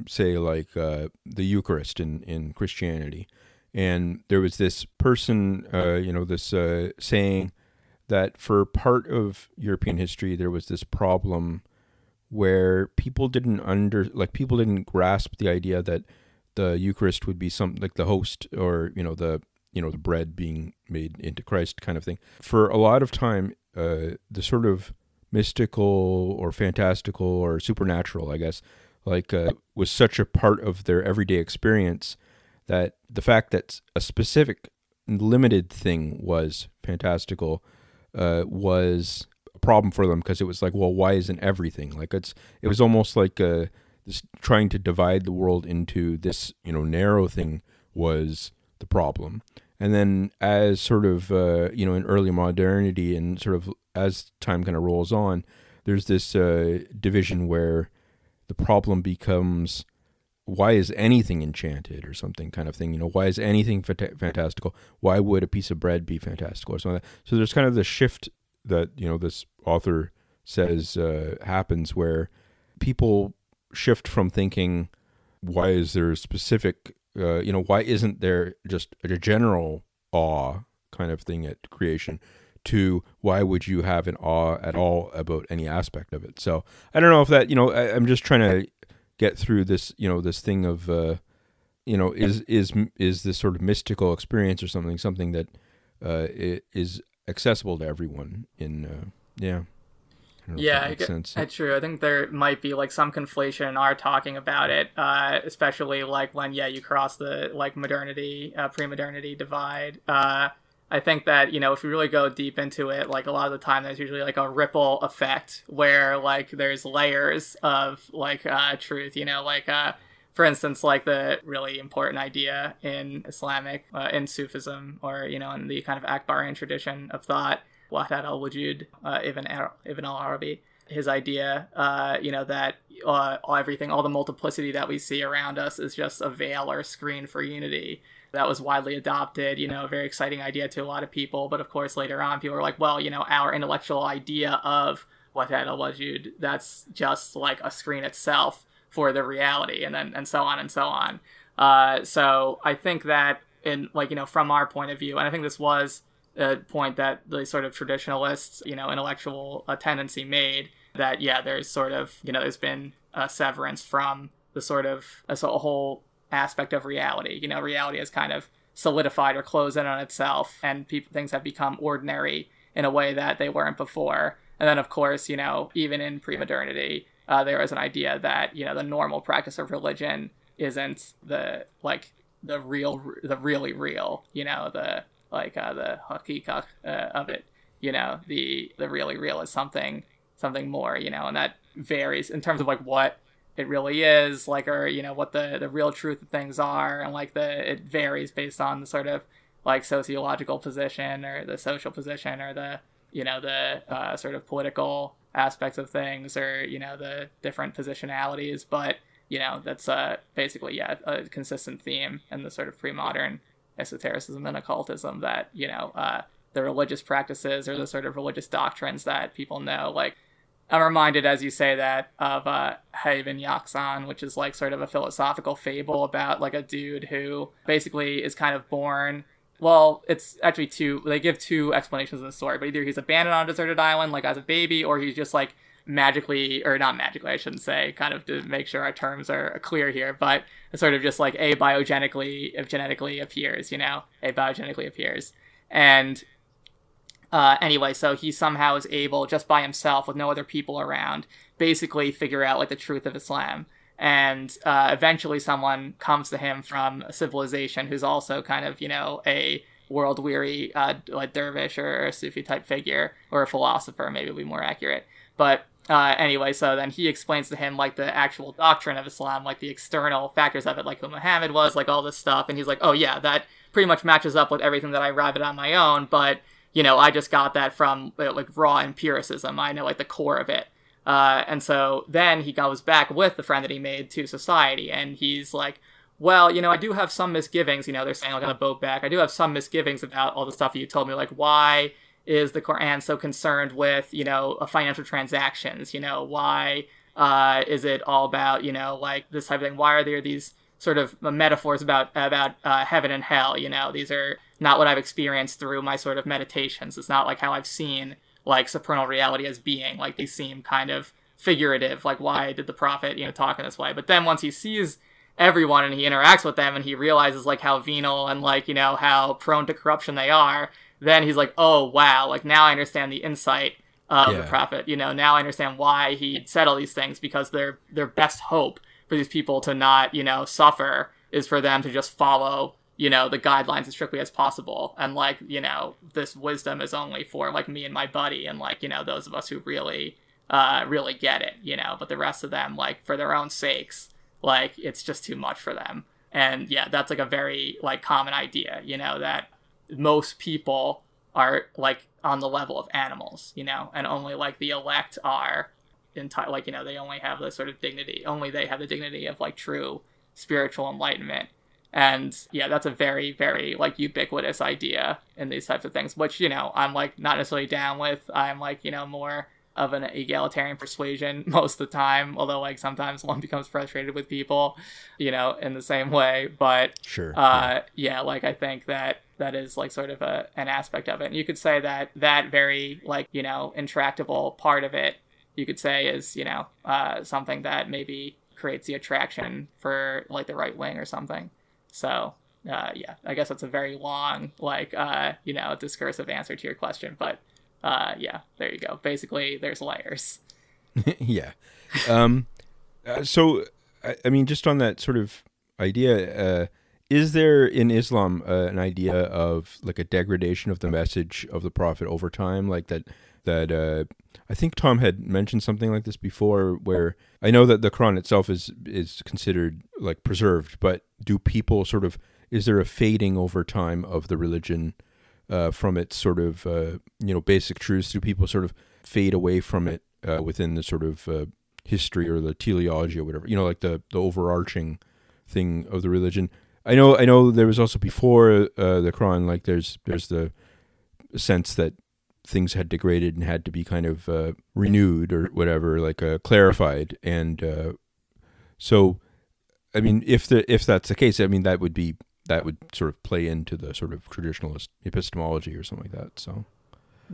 say, like uh, the Eucharist in, in Christianity. And there was this person, uh, you know, this uh, saying that for part of European history, there was this problem where people didn't under, like, people didn't grasp the idea that the Eucharist would be something like the host or, you know, the, you know, the bread being made into Christ kind of thing. For a lot of time, uh, the sort of mystical or fantastical or supernatural, I guess, like uh, was such a part of their everyday experience that the fact that a specific limited thing was fantastical uh, was a problem for them because it was like, well, why isn't everything like it's? It was almost like uh, this trying to divide the world into this, you know, narrow thing was the problem. And then, as sort of uh, you know, in early modernity and sort of as time kind of rolls on, there's this uh, division where the problem becomes why is anything enchanted or something kind of thing you know? Why is anything fant- fantastical? Why would a piece of bread be fantastical or something like so there's kind of the shift that you know this author says uh, happens where people shift from thinking why is there a specific uh, you know why isn't there just a general awe kind of thing at creation to why would you have an awe at all about any aspect of it. So I don't know if that you know I, am just trying to get through this you know this thing of uh, you know is is is this sort of mystical experience or something something that uh, is accessible to everyone in uh, yeah. Yeah, I get, that's true. I think there might be like some conflation in our talking about it, uh, especially like when yeah you cross the like modernity, uh, pre-modernity divide. Uh, I think that, you know, if we really go deep into it, like a lot of the time there's usually like a ripple effect where like there's layers of like uh, truth, you know, like uh, for instance, like the really important idea in Islamic, uh, in Sufism, or, you know, in the kind of Akbarian tradition of thought, Wahdat al Wujud, uh, Ibn, al Arabi, his idea, uh, you know, that uh, everything, all the multiplicity that we see around us is just a veil or a screen for unity that was widely adopted, you know, a very exciting idea to a lot of people. But of course, later on, people were like, well, you know, our intellectual idea of what al Wujud, that's just like a screen itself for the reality, and then and so on and so on. Uh, so I think that in like you know from our point of view, and I think this was a point that the sort of traditionalists, you know, intellectual uh, tendency made that yeah, there's sort of you know there's been a severance from the sort of a, whole aspect of reality. You know, reality has kind of solidified or closed in on itself, and things have become ordinary in a way that they weren't before. And then, of course, you know, even in pre-modernity, uh, there was an idea that you know the normal practice of religion isn't the like the real, the really real, you know, the like uh, the haqiqa uh, of it. You know, the the really real is something something more. You know, and that varies in terms of like what it really is, like or you know what the the real truth of things are, and like the it varies based on the sort of like sociological position or the social position or the you know the uh, sort of political aspects of things or you know the different positionalities but you know that's uh, basically yeah a consistent theme in the sort of pre-modern esotericism and occultism that you know uh, the religious practices or the sort of religious doctrines that people know like i'm reminded as you say that of uh, Hay bin Yaqzan, which is like sort of a philosophical fable about like a dude who basically is kind of born well, it's actually two. They give two explanations of the story, but either he's abandoned on a deserted island, like as a baby, or he's just like magically, or not magically, I shouldn't say, kind of to make sure our terms are clear here, but sort of just like a biogenically, genetically appears, you know, a biogenically appears, and uh, anyway, so he somehow is able, just by himself, with no other people around, basically figure out like the truth of Islam. And uh, eventually someone comes to him from a civilization who's also kind of you know a world weary uh, like dervish or a Sufi type figure or a philosopher maybe would be more accurate. But uh, anyway so then he explains to him like the actual doctrine of Islam like the external factors of it like who Muhammad was like all this stuff and he's like oh yeah that pretty much matches up with everything that I arrived at on my own but you know I just got that from like raw empiricism I know like the core of it uh, and so then he goes back with the friend that he made to society, and he's like, well, you know, I do have some misgivings. You know, they're saying like on the boat back, I do have some misgivings about all the stuff you told me. Like, why is the Quran so concerned with you know financial transactions? You know, why uh, is it all about you know like this type of thing? Why are there these sort of metaphors about about uh, heaven and hell? You know, these are not what I've experienced through my sort of meditations. It's not like how I've seen like supernal reality as being. Like they seem kind of figurative. Like why did the prophet you know talk in this way? But then once he sees everyone and he interacts with them and he realizes like how venal and like you know how prone to corruption they are, then he's like, oh wow, like now I understand the insight of yeah. the prophet. You know, now I understand why he said all these things because their their best hope for these people to not you know suffer is for them to just follow you know the guidelines as strictly as possible and like you know this wisdom is only for like me and my buddy and like you know those of us who really uh really get it you know but the rest of them like for their own sakes like it's just too much for them and yeah that's like a very like common idea you know that most people are like on the level of animals you know? And only like the elect are entire like you know they only have the sort of dignity only they have the dignity of like true spiritual enlightenment. And yeah that's a very very like ubiquitous idea in these types of things which you know i'm like not necessarily down with. I'm like you know more of an egalitarian persuasion most of the time although like sometimes one becomes frustrated with people you know in the same way. But sure uh yeah, yeah like i think that that is like sort of a an aspect of it. And you could say that that very like you know intractable part of it you could say is you know uh something that maybe creates the attraction for like the right wing or something. So uh, yeah, I guess that's a very long, like, uh, you know, discursive answer to your question. But uh, yeah, there you go. Basically, there's layers. yeah. Um, uh, so, I, I, mean, just on that sort of idea, uh, is there in Islam uh, an idea of like a degradation of the message of the Prophet over time, like that? That uh, I think Tom had mentioned something like this before, where I know that the Quran itself is is considered like preserved, but do people sort of is there a fading over time of the religion uh, from its sort of uh, you know basic truths? Do people sort of fade away from it uh, within the sort of uh, history or the teleology or whatever? You know, like the the overarching thing of the religion. I know I know there was also before uh, the Quran like there's there's the sense that things had degraded and had to be kind of uh, renewed or whatever, like uh, clarified. And uh, so, I mean, if the if that's the case, I mean that would be that would sort of play into the sort of traditionalist epistemology or something like that. So.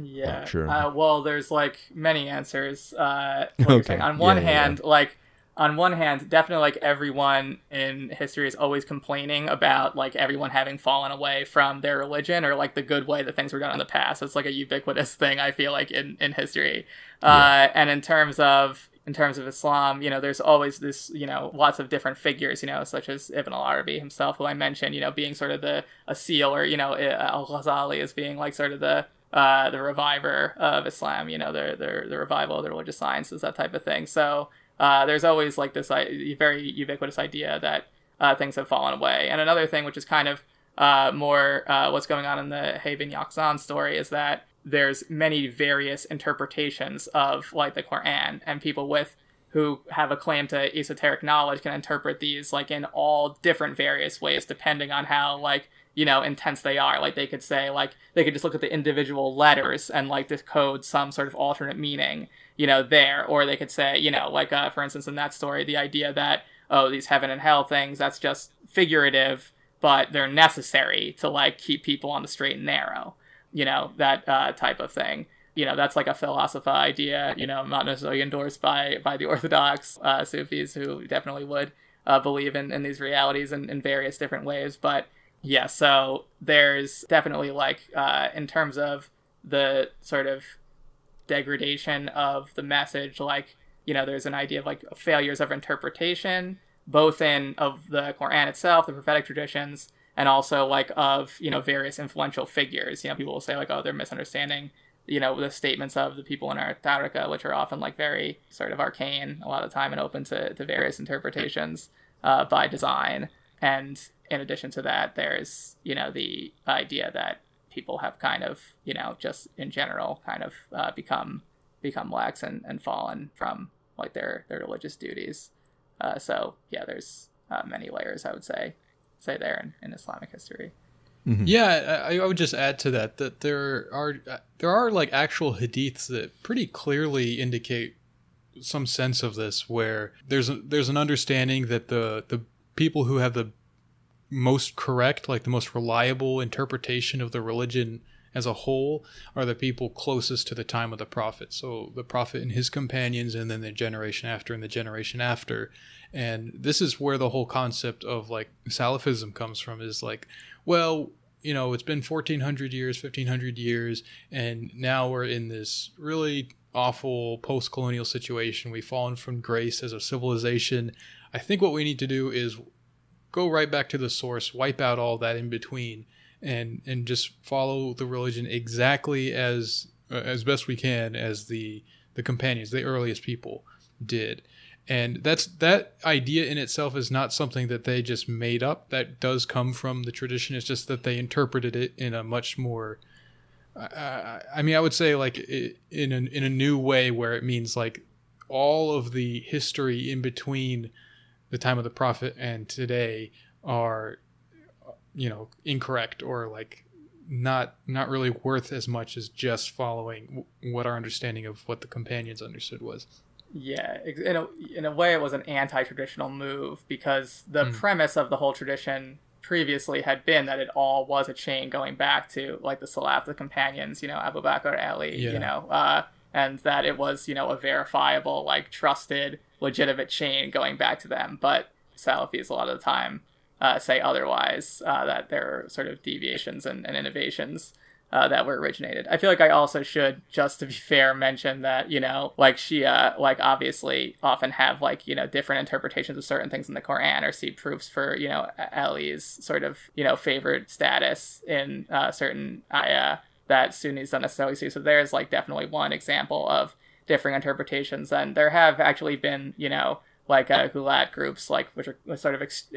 Yeah. Sure. Uh, well, there's like many answers. Uh, okay. On one yeah, hand, yeah. like on one hand, definitely like everyone in history is always complaining about like everyone having fallen away from their religion or like the good way that things were done in the past. It's like a ubiquitous thing I feel like in in history. Yeah. Uh, and in terms of in terms of Islam, you know, there's always this, you know, lots of different figures, you know, such as Ibn al-Arabi himself, who I mentioned, you know, being sort of the a seal, or you know, al-Ghazali as being like sort of the uh, the reviver of Islam, you know, the, the the revival of the religious sciences, that type of thing. So uh, there's always like this very ubiquitous idea that uh, things have fallen away. And another thing, which is kind of uh, more uh, what's going on in the Hay bin Yaqzan story, is that there's many various interpretations of like the Quran, and people with who have a claim to esoteric knowledge can interpret these like in all different various ways depending on how like you know intense they are. Like they could say like they could just look at the individual letters and like decode some sort of alternate meaning you know there. Or they could say you know like uh, for instance in that story the idea that oh these heaven and hell things that's just figurative but they're necessary to like keep people on the straight and narrow you know that uh, type of thing. You know that's like a philosopher idea you know not necessarily endorsed by by the orthodox uh, sufis who definitely would uh, believe in, in these realities in, in various different ways. But yeah so there's definitely like uh, in terms of the sort of degradation of the message like you know there's an idea of like failures of interpretation both in of the quran itself the prophetic traditions and also like of you know various influential figures. You know people will say like oh they're misunderstanding you know the statements of the people in our Tariqa, which are often like very sort of arcane a lot of the time and open to, to various interpretations uh, by design. And in addition to that there's you know the idea that people have kind of you know just in general kind of uh, become become lax and, and fallen from like their their religious duties. Uh, so yeah there's uh, many layers i would say say there in, in islamic history Mm-hmm. Yeah, I, I, would just add to that that there are there are like actual hadiths that pretty clearly indicate some sense of this, where there's a, there's an understanding that the the people who have the most correct, like the most reliable interpretation of the religion as a whole, are the people closest to the time of the prophet. So the prophet and his companions, and then the generation after, and the generation after. And this is where the whole concept of like Salafism comes from. Is like well, you know, it's been 1400 years, 1500 years, and now we're in this really awful post colonial situation. We've fallen from grace as a civilization. I think what we need to do is go right back to the source, wipe out all that in between, and and just follow the religion exactly as uh, as best we can as the the companions, the earliest people did. And that's that idea in itself is not something that they just made up. That does come from the tradition. It's just that they interpreted it in a much more I, I mean i would say like in a, in a new way where it means like all of the history in between the time of the prophet and today are you know incorrect or like not not really worth as much as just following what our understanding of what the companions understood was yeah, in a in a way, it was an anti-traditional move because the mm. premise of the whole tradition previously had been that it all was a chain going back to like the Salaf, the companions, you know, Abu Bakr, Ali, yeah. you know, uh, and that it was you know a verifiable, like trusted, legitimate chain going back to them. But Salafis a lot of the time uh, say otherwise, uh, that there are sort of deviations and, and innovations uh, that were originated. I feel like I also should, just to be fair, mention that you know, like Shia, like obviously often have like you know different interpretations of certain things in the Quran or see proofs for you know Ali's sort of you know favored status in uh, certain ayah that Sunnis don't necessarily see. So there's like definitely one example of differing interpretations, and there have actually been you know like uh, Gulat groups like which are sort of ex-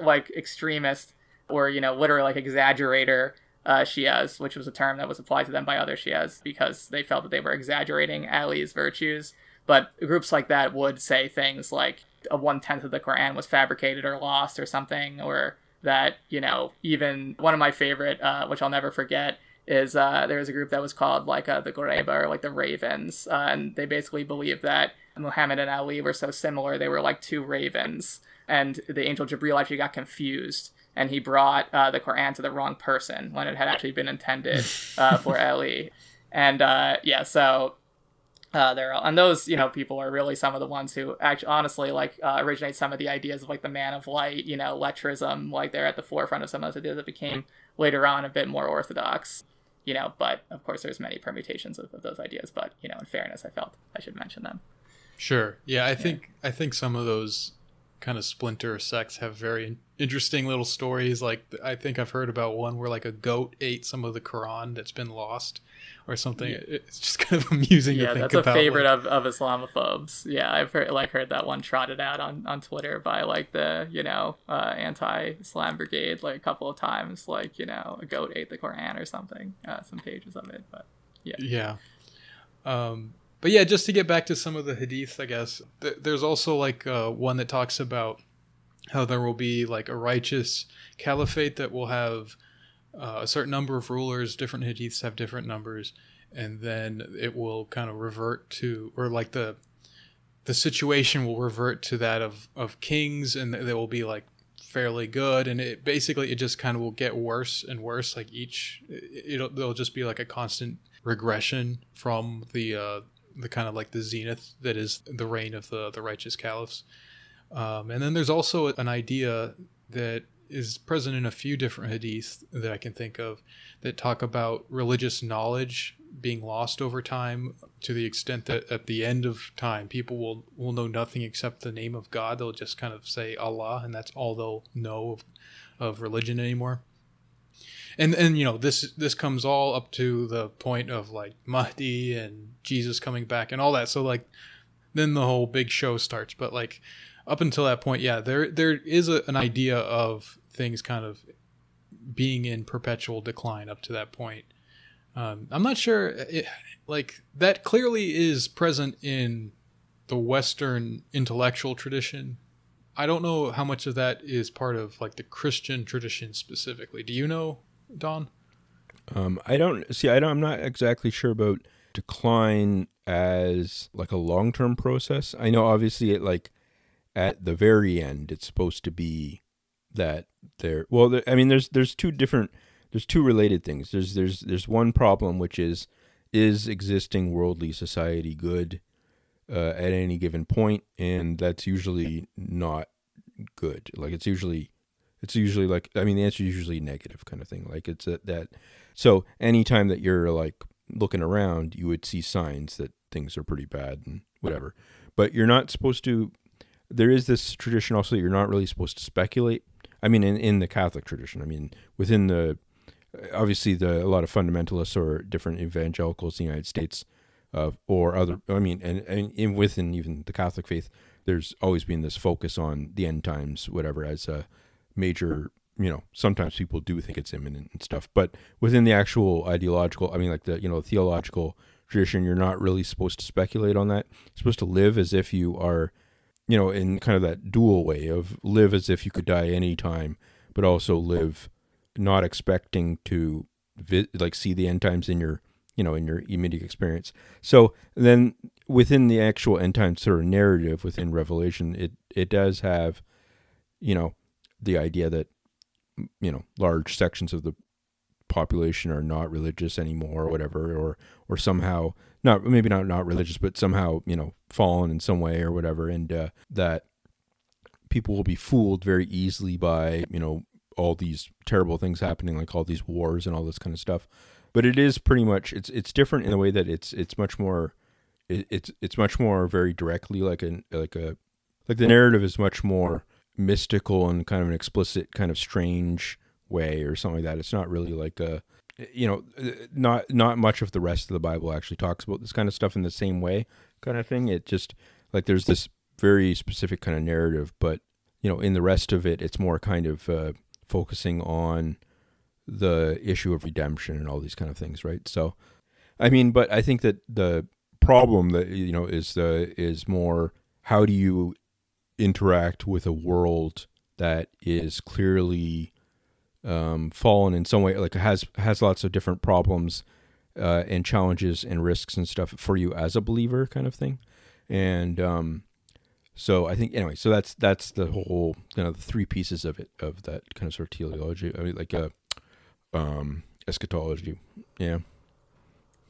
like extremist or you know literally like exaggerator uh, Shias, which was a term that was applied to them by other Shias because they felt that they were exaggerating Ali's virtues. But groups like that would say things like a one tenth of the Quran was fabricated or lost or something, or that, you know, even one of my favorite, uh, which I'll never forget, is uh, there was a group that was called like uh, the Goreba or like the Ravens, uh, and they basically believed that Muhammad and Ali were so similar they were like two ravens, and the angel Jibril actually got confused and he brought uh, the Quran to the wrong person when it had actually been intended uh, for Ali. And uh, yeah, so Uh, there and those you know people are really some of the ones who actually honestly like uh, originate some of the ideas of like the man of light you know lettrism like they're at the forefront of some of those ideas that became later on a bit more orthodox you know but of course there's many permutations of, of those ideas but you know in fairness i felt i should mention them Sure. Yeah, I think I think some of those kind of splinter sects have very interesting little stories. Like I think I've heard about one where like a goat ate some of the Quran that's been lost, or something. Yeah. It's just kind of amusing yeah to think that's a favorite like- of, of islamophobes yeah i've heard like heard that one trotted out on, on twitter by like the you know uh, anti-islam brigade like a couple of times like you know a goat ate the quran or something uh, some pages of it but yeah. Yeah. Um, but yeah, just to get back to some of the hadiths, I guess th- there's also like uh, one that talks about how there will be like a righteous caliphate that will have uh, a certain number of rulers. Different hadiths have different numbers, and then it will kind of revert to, or like the the situation will revert to that of of kings, and they will be like fairly good and it basically it just kind of will get worse and worse like each it, it'll there'll just be like a constant regression from the uh the kind of like the zenith that is the reign of the the righteous caliphs um, and then there's also an idea that is present in a few different hadiths that I can think of that talk about religious knowledge being lost over time to the extent that at the end of time people will will know nothing except the name of God. They'll just kind of say Allah and that's all they'll know of, of religion anymore. And and you know this this comes all up to the point of like Mahdi and Jesus coming back and all that. So like then the whole big show starts. But like up until that point, yeah, there there is a, an idea of things kind of being in perpetual decline up to that point. Um, I'm not sure, it, like that clearly is present in the Western intellectual tradition. I don't know how much of that is part of like the Christian tradition specifically. Do you know, Don? Um, I don't see. I don't. I'm not exactly sure about decline as like a long term process. I know obviously it like at the very end it's supposed to be that there. Well, there, I mean, there's there's two different. There's two related things. There's there's there's one problem which is is existing worldly society good uh, at any given point, and that's usually not good. Like it's usually it's usually like I mean the answer is usually negative kind of thing. Like it's a, that so anytime that you're like looking around, you would see signs that things are pretty bad and whatever. But you're not supposed to. There is this tradition also that you're not really supposed to speculate. I mean, in, in the Catholic tradition, I mean, within the obviously the a lot of fundamentalists or different evangelicals in the United States, uh, or other. I mean, and, and in, within even the Catholic faith, there's always been this focus on the end times, whatever, as a major you know sometimes people do think it's imminent and stuff but within the actual ideological i mean like the you know theological tradition you're not really supposed to speculate on that. You're supposed to live as if you are you know in kind of that dual way of live as if you could die any time but also live not expecting to vi- like see the end times in your you know in your immediate experience. So then within the actual end time sort of narrative within revelation it it does have you know the idea that you know large sections of the population are not religious anymore or whatever or or somehow not maybe not not religious but somehow you know fallen in some way or whatever and uh, that people will be fooled very easily by you know all these terrible things happening like all these wars and all this kind of stuff. But it is pretty much it's it's different in the way that it's it's much more it, it's it's much more very directly like an like a like the narrative is much more mystical and kind of an explicit kind of strange way or something like that. It's not really like a you know not not much of the rest of the bible actually talks about this kind of stuff in the same way kind of thing. It just like there's this very specific kind of narrative but you know in the rest of it it's more kind of uh, focusing on the issue of redemption and all these kind of things right? So i mean but i think that the problem that you know is the is more how do you interact with a world that is clearly um, fallen in some way, like has has lots of different problems uh, and challenges and risks and stuff for you as a believer, kind of thing. And um, so I think anyway, so that's that's the whole you know the three pieces of it of that kind of sort of teleology. I mean, like a um, eschatology, yeah.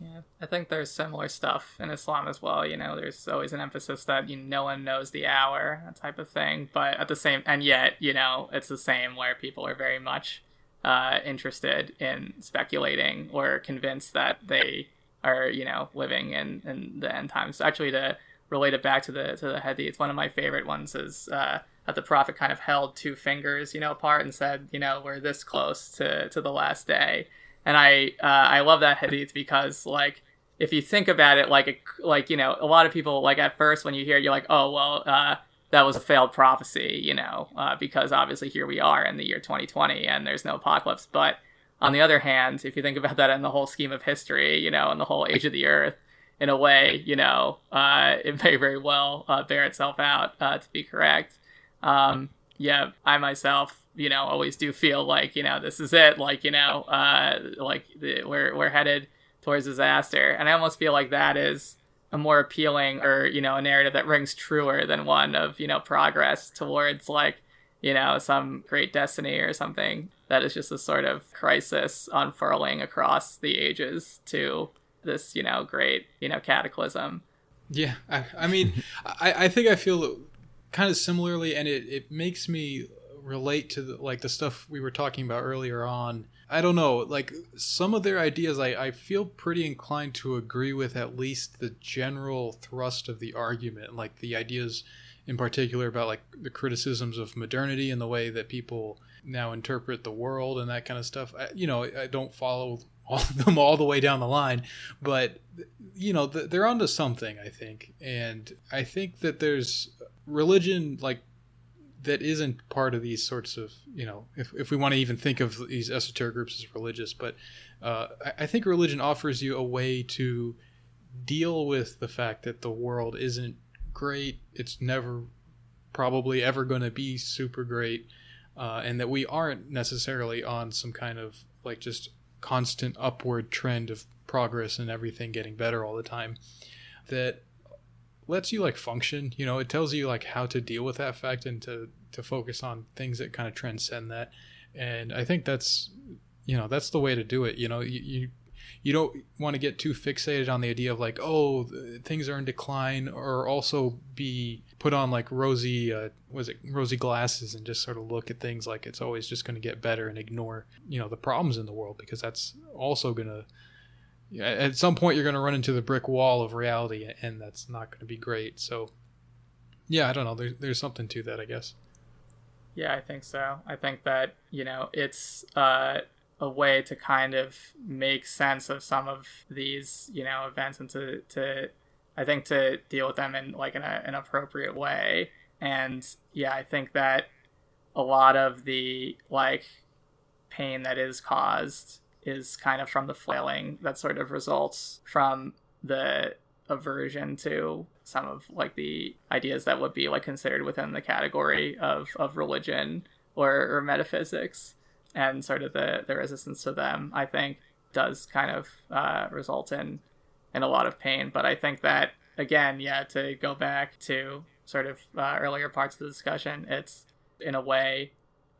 Yeah, I think there's similar stuff in Islam as well. You know, there's always an emphasis that you no one knows the hour, that type of thing. But at the same, and yet, you know, it's the same where people are very much uh, interested in speculating or convinced that they are, you know, living in, in the end times. Actually, to relate it back to the to the hadith, one of my favorite ones is uh, that the prophet kind of held two fingers, you know, apart and said, you know, we're this close to to the last day and I uh, I love that hadith because like if you think about it like a, like you know a lot of people like at first when you hear it you're like oh well uh, that was a failed prophecy you know uh, because obviously here we are in the year 2020 and there's no apocalypse. But on the other hand if you think about that in the whole scheme of history you know in the whole age of the earth in a way you know uh, it may very well uh, bear itself out uh, to be correct. Um, yeah I myself you know always do feel like you know this is it like you know uh like the, we're we're headed towards disaster. And i almost feel like that is a more appealing or you know a narrative that rings truer than one of you know progress towards like you know some great destiny or something that is just a sort of crisis unfurling across the ages to this you know great you know cataclysm. Yeah i, I mean I, I think i feel kind of similarly and it, it makes me relate to the, like the stuff we were talking about earlier on. I don't know, like some of their ideas I, I feel pretty inclined to agree with at least the general thrust of the argument, like the ideas in particular about like the criticisms of modernity and the way that people now interpret the world and that kind of stuff. I, you know, I don't follow all them all the way down the line, but you know, they're onto something, I think. And I think that there's religion like that isn't part of these sorts of you know if, if we want to even think of these esoteric groups as religious but uh, I, I think religion offers you a way to deal with the fact that the world isn't great it's never probably ever going to be super great uh, and that we aren't necessarily on some kind of like just constant upward trend of progress and everything getting better all the time that lets you like function you know? It tells you like how to deal with that fact and to to focus on things that kind of transcend that. And i think that's you know that's the way to do it you know? You, you you don't want to get too fixated on the idea of like oh things are in decline or also be put on like rosy uh, was it rosy glasses and just sort of look at things like it's always just going to get better and ignore you know the problems in the world because that's also going to at some point you're going to run into the brick wall of reality and that's not going to be great. So yeah i don't know. There's, there's something to that i guess. Yeah i think so. I think that you know it's uh, a way to kind of make sense of some of these you know events and to, to i think to deal with them in like in a, an appropriate way. And yeah i think that a lot of the like pain that is caused is kind of from the flailing that sort of results from the aversion to some of like the ideas that would be like considered within the category of, of religion or, or metaphysics. And sort of the, the resistance to them i think does kind of uh, result in in a lot of pain. But i think that again yeah to go back to sort of uh, earlier parts of the discussion it's in a way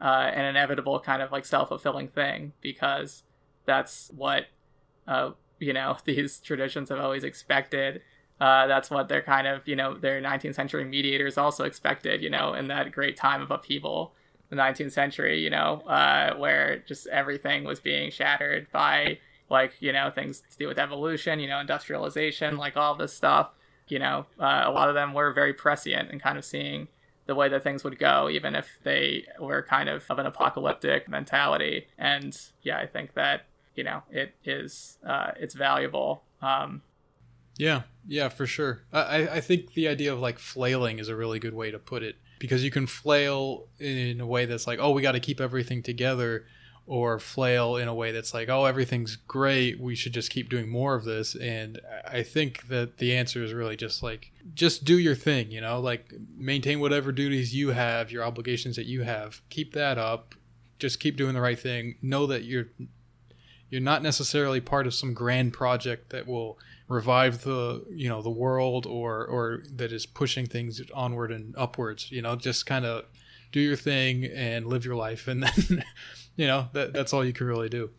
uh, an inevitable kind of like self-fulfilling thing because that's what uh, you know these traditions have always expected. Uh, that's what they're kind of you know their 19th century mediators also expected. You know, in that great time of upheaval, the 19th century. You know, uh, where just everything was being shattered by like you know things to do with evolution. You know, industrialization, like all this stuff. You know, uh, a lot of them were very prescient and kind of seeing the way that things would go, even if they were kind of of an apocalyptic mentality. And yeah, I think that you know it is uh, it's valuable. Um, yeah, yeah, for sure. I I think the idea of like flailing is a really good way to put it because you can flail in a way that's like, oh, we got to keep everything together, or flail in a way that's like, oh, everything's great, we should just keep doing more of this. And I think that the answer is really just like, just do your thing, you know, like maintain whatever duties you have, your obligations that you have, keep that up, just keep doing the right thing. Know that you're you're not necessarily part of some grand project that will revive the you know the world or or that is pushing things onward and upwards you know just kind of do your thing and live your life and then you know that that's all you can really do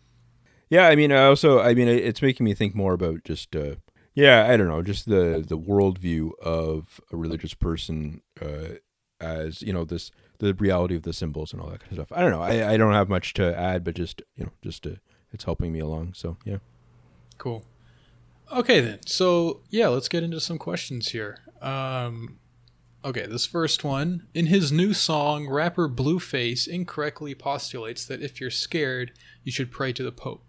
Yeah, I mean, I also, I mean, it's making me think more about just, uh, yeah, I don't know, just the the worldview of a religious person uh, as you know this the reality of the symbols and all that kind of stuff. I don't know. I, I don't have much to add, but just you know, just to, it's helping me along. So yeah. Cool. Okay then. So yeah, let's get into some questions here. Um, okay, this first one. In his new song, rapper Blueface incorrectly postulates that if you're scared, you should pray to the Pope.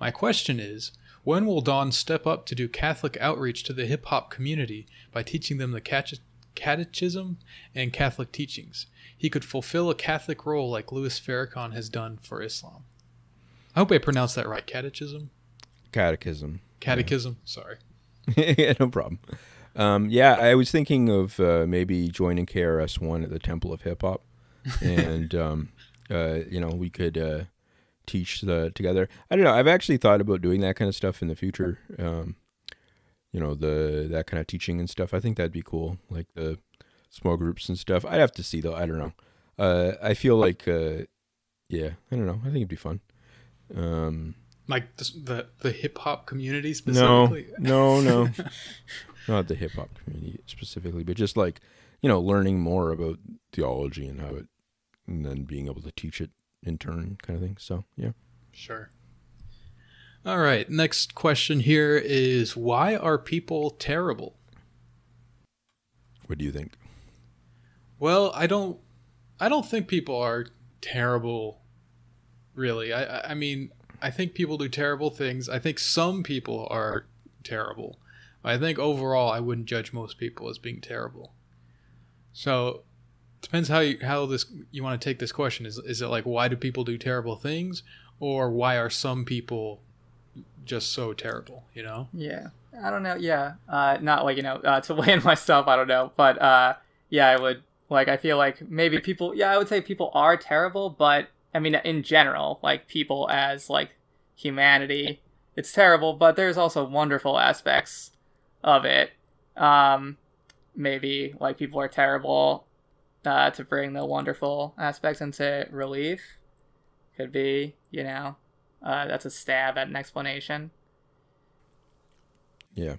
My question is, when will Don step up to do Catholic outreach to the hip hop community by teaching them the catechism and Catholic teachings? He could fulfill a Catholic role like Louis Farrakhan has done for Islam. I hope I pronounced that right. Catechism? Catechism. Catechism. Yeah. Sorry. yeah, no problem. Um, yeah, I was thinking of uh, maybe joining KRS One at the Temple of Hip Hop, and um, uh, you know we could uh, teach the together. I don't know. I've actually thought about doing that kind of stuff in the future. Um, you know, the that kind of teaching and stuff. I think that'd be cool, like the small groups and stuff. I'd have to see though. I don't know. Uh, I feel like, uh, yeah, I don't know. I think it'd be fun. Um, like the the, the hip hop community specifically. No, no, no, not the hip hop community specifically, but just like you know, learning more about theology and how it, and then being able to teach it in turn kind of thing. So, yeah. Sure. All right. Next question here is why are people terrible? What do you think? Well, I don't I don't think people are terrible really. I I mean, I think people do terrible things. I think some people are terrible. I think overall I wouldn't judge most people as being terrible. So, depends how you how this you want to take this question. Is is it like why do people do terrible things, or why are some people just so terrible? You know? Yeah, I don't know. Yeah, uh, not like you know uh, to weigh in myself. I don't know, but uh, yeah, I would like. I feel like maybe people. Yeah, I would say people are terrible, but I mean in general, like people as like humanity, it's terrible. But there's also wonderful aspects of it. Um, maybe like people are terrible uh, to bring the wonderful aspects into relief. Could be, you know, uh, that's a stab at an explanation. Yeah,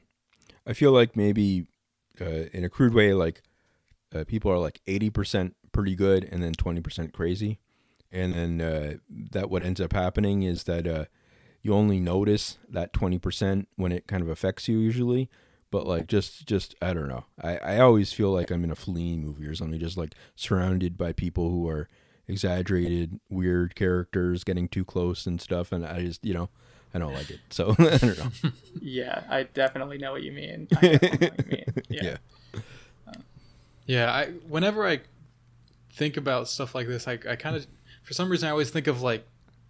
I feel like maybe uh, in a crude way, like uh, people are like eighty percent pretty good and then twenty percent crazy, and then uh, that what ends up happening is that uh, you only notice that twenty percent when it kind of affects you usually, but like just just I don't know. I I always feel like I'm in a Fellini movie or something, just like surrounded by people who are exaggerated, weird characters getting too close and stuff, and I just you know. I don't like it, so I don't know. yeah, I definitely know what you mean. I know what you mean. Yeah. Yeah. yeah, I whenever I think about stuff like this, I I kind of for some reason I always think of like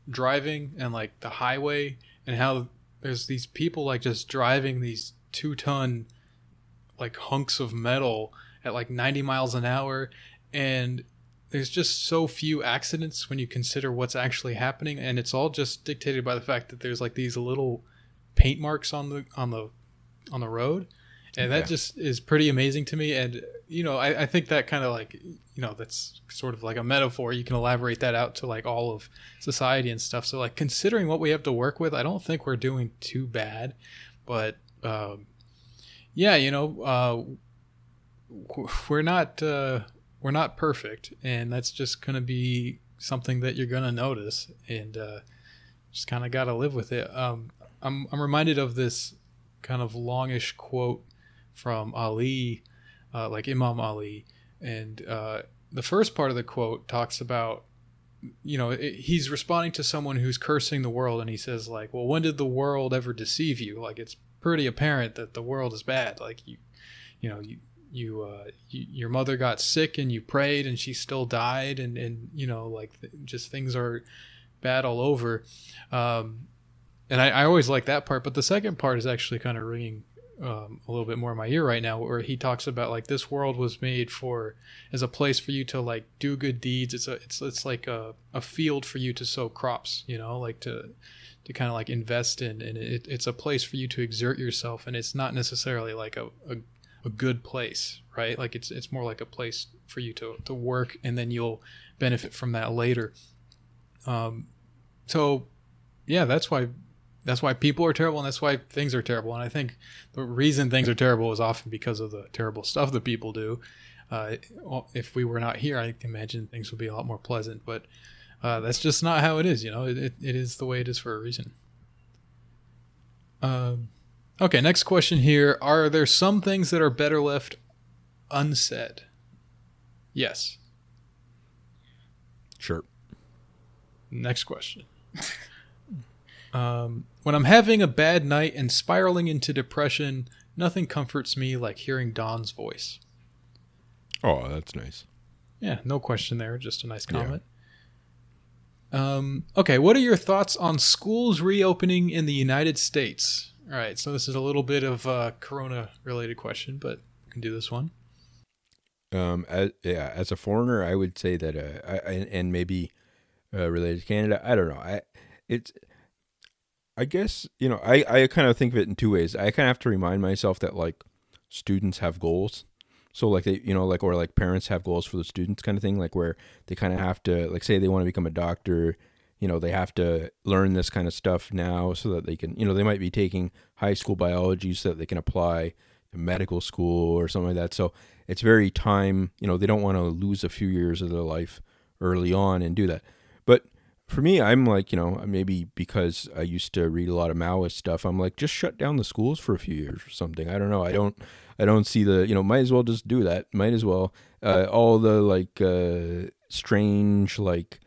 driving and like the highway and how there's these people like just driving these two ton like hunks of metal at like 90 miles an hour. And there's just so few accidents when you consider what's actually happening. And it's all just dictated by the fact that there's like these little paint marks on the on the on the road. And that just is pretty amazing to me. And you know i, I think that kind of like you know that's sort of like a metaphor. You can elaborate that out to like all of society and stuff. So like considering what we have to work with i don't think we're doing too bad. But um, yeah, you know, uh, we're not uh, we're not perfect, and that's just gonna be something that you're gonna notice, and uh, just kind of gotta live with it. Um, I'm I'm reminded of this kind of longish quote from Ali, uh, like Imam Ali, and uh, the first part of the quote talks about you know it, he's responding to someone who's cursing the world. And he says like well when did the world ever deceive you? Like it's pretty apparent that the world is bad. Like you, you know, you you, uh, you your mother got sick and you prayed and she still died, and and you know, like th- just things are bad all over. Um, and I, I always like that part, but the second part is actually kind of ringing um, a little bit more in my ear right now, where he talks about like this world was made for as a place for you to like do good deeds. It's a it's it's like a, a field for you to sow crops, you know, like to to kind of like invest in. And it, it's a place for you to exert yourself and it's not necessarily like a, a, a, good place right? Like it's it's more like a place for you to, to work and then you'll benefit from that later. Um, so yeah, that's why that's why people are terrible and that's why things are terrible. And I think the reason things are terrible is often because of the terrible stuff that people do. Uh, if we were not here, I imagine things would be a lot more pleasant. But uh, that's just not how it is. You know, it, it, it is the way it is for a reason. Um, okay, next question here: Are there some things that are better left unsaid? Yes. Sure. Next question. um, when I'm having a bad night and spiraling into depression, nothing comforts me like hearing Don's voice. Oh, that's nice. Yeah, no question there. Just a nice comment. Yeah. Um, okay, what are your thoughts on schools reopening in the United States? All right, so this is a little bit of a corona related question, but I can do this one. Um, as, yeah, as a foreigner, I would say that, uh, I, and maybe uh, related to Canada, I don't know. I it's, I guess you know, I I kind of think of it in two ways. I kind of have to remind myself that like students have goals. So like they, you know, like or like parents have goals for the students, kind of thing. Like where they kind of have to, like, say they want to become a doctor, you know, they have to learn this kind of stuff now so that they can, you know, they might be taking high school biology so that they can apply to medical school or something like that. So it's very time, you know, they don't want to lose a few years of their life early on and do that. For me, I'm like, you know, maybe because I used to read a lot of Maoist stuff, I'm like, just shut down the schools for a few years or something. I don't know. I don't, I don't see the, you know, might as well just do that. Might as well. Uh, all the like uh, strange, like,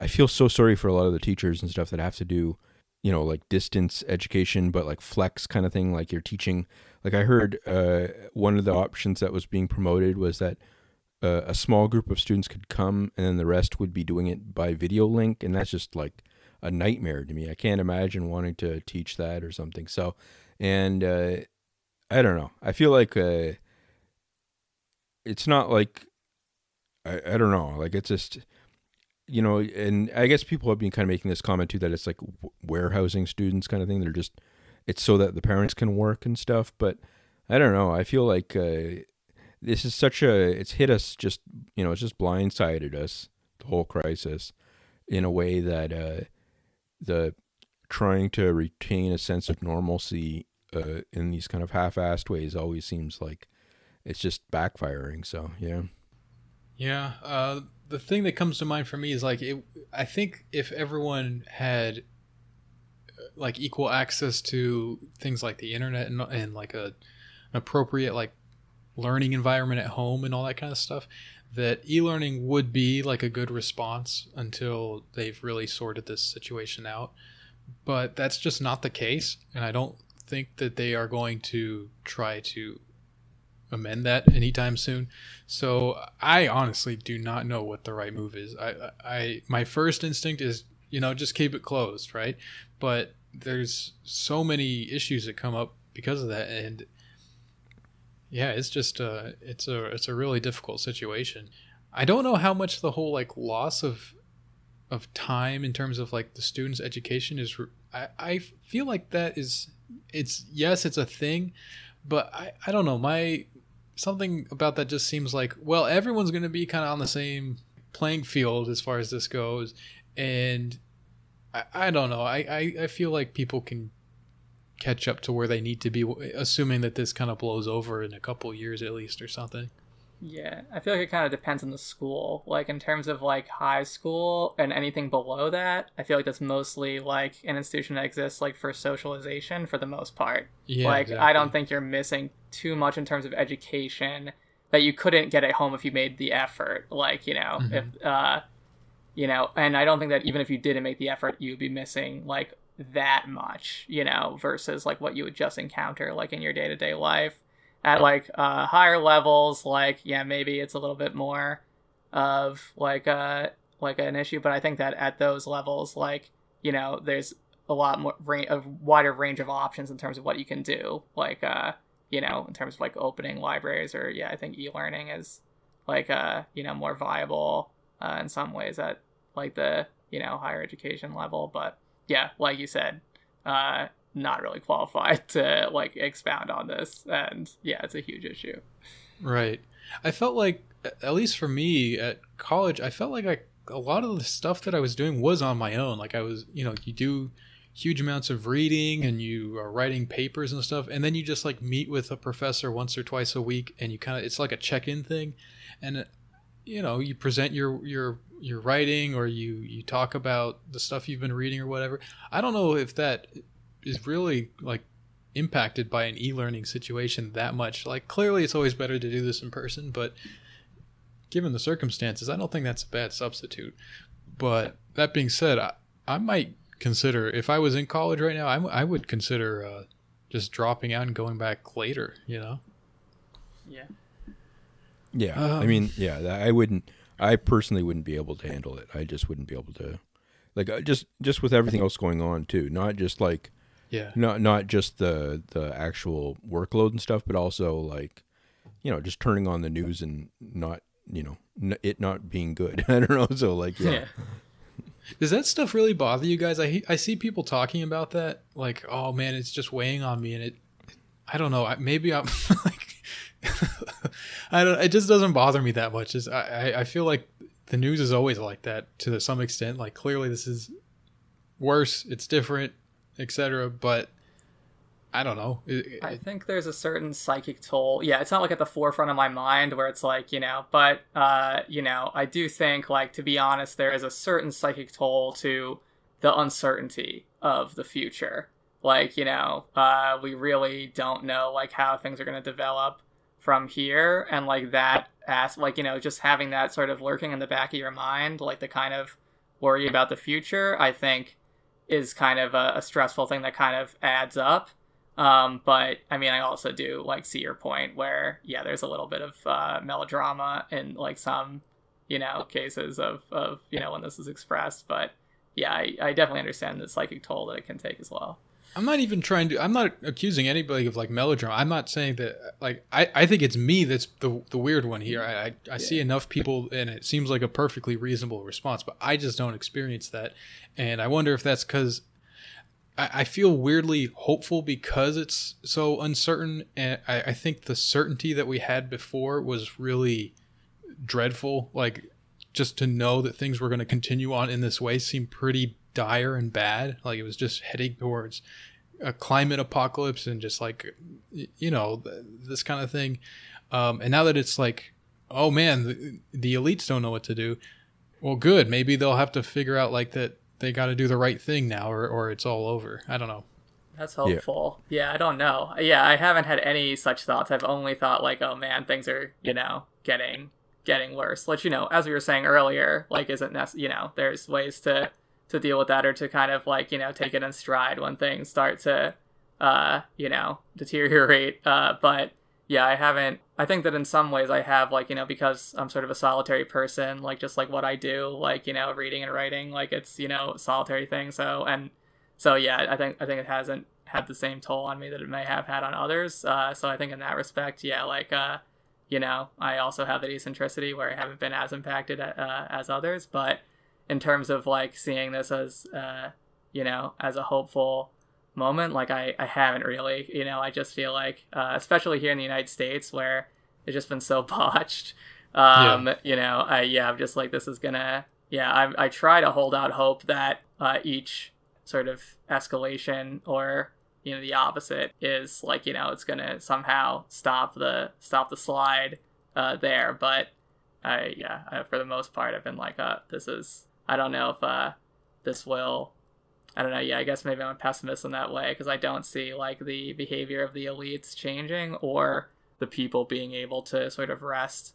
I feel so sorry for a lot of the teachers and stuff that have to do, you know, like distance education, but like flex kind of thing. Like you're teaching, like I heard uh, one of the options that was being promoted was that a small group of students could come and then the rest would be doing it by video link. And that's just like a nightmare to me. I can't imagine wanting to teach that or something. So, and uh, I don't know. I feel like uh, it's not like, I, I don't know. Like it's just, you know, and I guess people have been kind of making this comment too that it's like warehousing students kind of thing. They're just, it's so that the parents can work and stuff. But I don't know. I feel like uh, this is such a, it's hit us just, you know, it's just blindsided us, the whole crisis, in a way that uh, the trying to retain a sense of normalcy uh, in these kind of half-assed ways always seems like it's just backfiring. So yeah. Yeah. Uh, the thing that comes to mind for me is like it, I think if everyone had like equal access to things like the internet and, and like a appropriate like learning environment at home and all that kind of stuff that e-learning would be like a good response until they've really sorted this situation out but that's just not the case and i don't think that they are going to try to amend that anytime soon. So I honestly do not know what the right move is. I, I my first instinct is you know just keep it closed, right? But there's so many issues that come up because of that, and yeah, it's just uh, it's a it's a really difficult situation. I don't know how much the whole like loss of of time in terms of like the students' education is. I, I feel like that is it's yes, it's a thing, but I I don't know my something about that just seems like well everyone's going to be kind of on the same playing field as far as this goes and i, I don't know I, I, I feel like people can catch up to where they need to be assuming that this kind of blows over in a couple years at least or something yeah, I feel like it kind of depends on the school. Like in terms of like high school and anything below that, I feel like that's mostly like an institution that exists like for socialization for the most part. Yeah, like exactly. I don't think you're missing too much in terms of education that you couldn't get at home if you made the effort. Like you know, mm-hmm. if uh, you know, and I don't think that even if you didn't make the effort, you'd be missing like that much. You know, versus like what you would just encounter like in your day to day life at like uh, higher levels, like yeah, maybe it's a little bit more of like a uh, like an issue. But I think that at those levels, like you know, there's a lot more range, a wider range of options in terms of what you can do. Like uh, you know, in terms of like opening libraries or yeah, I think e-learning is like uh, you know, more viable uh, in some ways at like the you know higher education level. But yeah, like you said, uh, not really qualified to like expound on this and yeah it's a huge issue. Right. I felt like at least for me at college i felt like I, a lot of the stuff that i was doing was on my own. Like i was you know you do huge amounts of reading and you are writing papers and stuff and then you just like meet with a professor once or twice a week and you kind of it's like a check-in thing. And you know you present your your your writing or you you talk about the stuff you've been reading or whatever. I don't know if that is really like impacted by an e-learning situation that much. Like clearly it's always better to do this in person but given the circumstances i don't think that's a bad substitute. But that being said i, I might consider if i was in college right now i, I would consider uh, just dropping out and going back later you know? Yeah. Yeah, I Um, mean, yeah, I wouldn't. I personally wouldn't be able to handle it. I just wouldn't be able to, like, uh, just just with everything else going on too. Not just like, yeah not not just the the actual workload and stuff, but also like, you know, just turning on the news and not, you know, n- it not being good. I don't know. So like, yeah, Yeah. Does that stuff really bother you guys? I I see people talking about that, like, oh man, it's just weighing on me, and it, I don't know, I- maybe I'm like, I don't, it just doesn't bother me that much. Is I I- feel like the news is always like that to some extent. Like clearly this is worse, it's different, etc. But I don't know. It- I think there's a certain psychic toll. Yeah, it's not like at the forefront of my mind where it's like, you know, but uh, you know, I do think like to be honest, there is a certain psychic toll to the uncertainty of the future. Like, you know, uh, we really don't know like how things are going to develop from here and like that as like, you know, just having that sort of lurking in the back of your mind, like the kind of worry about the future, I think is kind of a, a stressful thing that kind of adds up. Um, but I mean, I also do like see your point where, yeah, there's a little bit of uh, melodrama in like some, you know, cases of, of you know when this is expressed. But yeah, I, I definitely understand the psychic toll that it can take as well. I'm not even trying to. I'm not accusing anybody of like melodrama. I'm not saying that. Like, I, I think it's me that's the the weird one here. I I, I see enough people, and it seems like a perfectly reasonable response, but I just don't experience that, and I wonder if that's because I, I feel weirdly hopeful because it's so uncertain, and I, I think the certainty that we had before was really dreadful. Like, just to know that things were going to continue on in this way seemed pretty dire and bad. Like it was just heading towards a climate apocalypse and just like you know th- this kind of thing. Um, and now that it's like, oh man, the, the elites don't know what to do. Well, good. Maybe they'll have to figure out like that they got to do the right thing now, or or it's all over. I don't know. That's hopeful. Yeah. I don't know. Yeah, I haven't had any such thoughts. I've only thought like, oh man, things are you know getting getting worse. Which you know, as we were saying earlier, like isn't nec- you know, there's ways to to deal with that or to kind of like you know take it in stride when things start to uh you know deteriorate. Uh, but yeah, I haven't. I think that in some ways I have like you know because I'm sort of a solitary person, like just like what I do, like you know reading and writing, like it's you know solitary thing. So and so yeah, I think I think it hasn't had the same toll on me that it may have had on others. Uh, so I think in that respect, yeah, like uh, you know, I also have that eccentricity where I haven't been as impacted uh, as others. But in terms of like seeing this as uh, you know, as a hopeful moment, like I I haven't really. You know, I just feel like, uh, especially here in the United States, where it's just been so botched. Um, you know, I yeah, I'm just like this is gonna yeah, I I try to hold out hope that uh, each sort of escalation or you know the opposite is like you know it's gonna somehow stop the stop the slide uh, there but I yeah for the most part I've been like uh this is I don't know if uh this will I don't know yeah I guess maybe I'm a pessimist in that way because I don't see like the behavior of the elites changing or the people being able to sort of wrest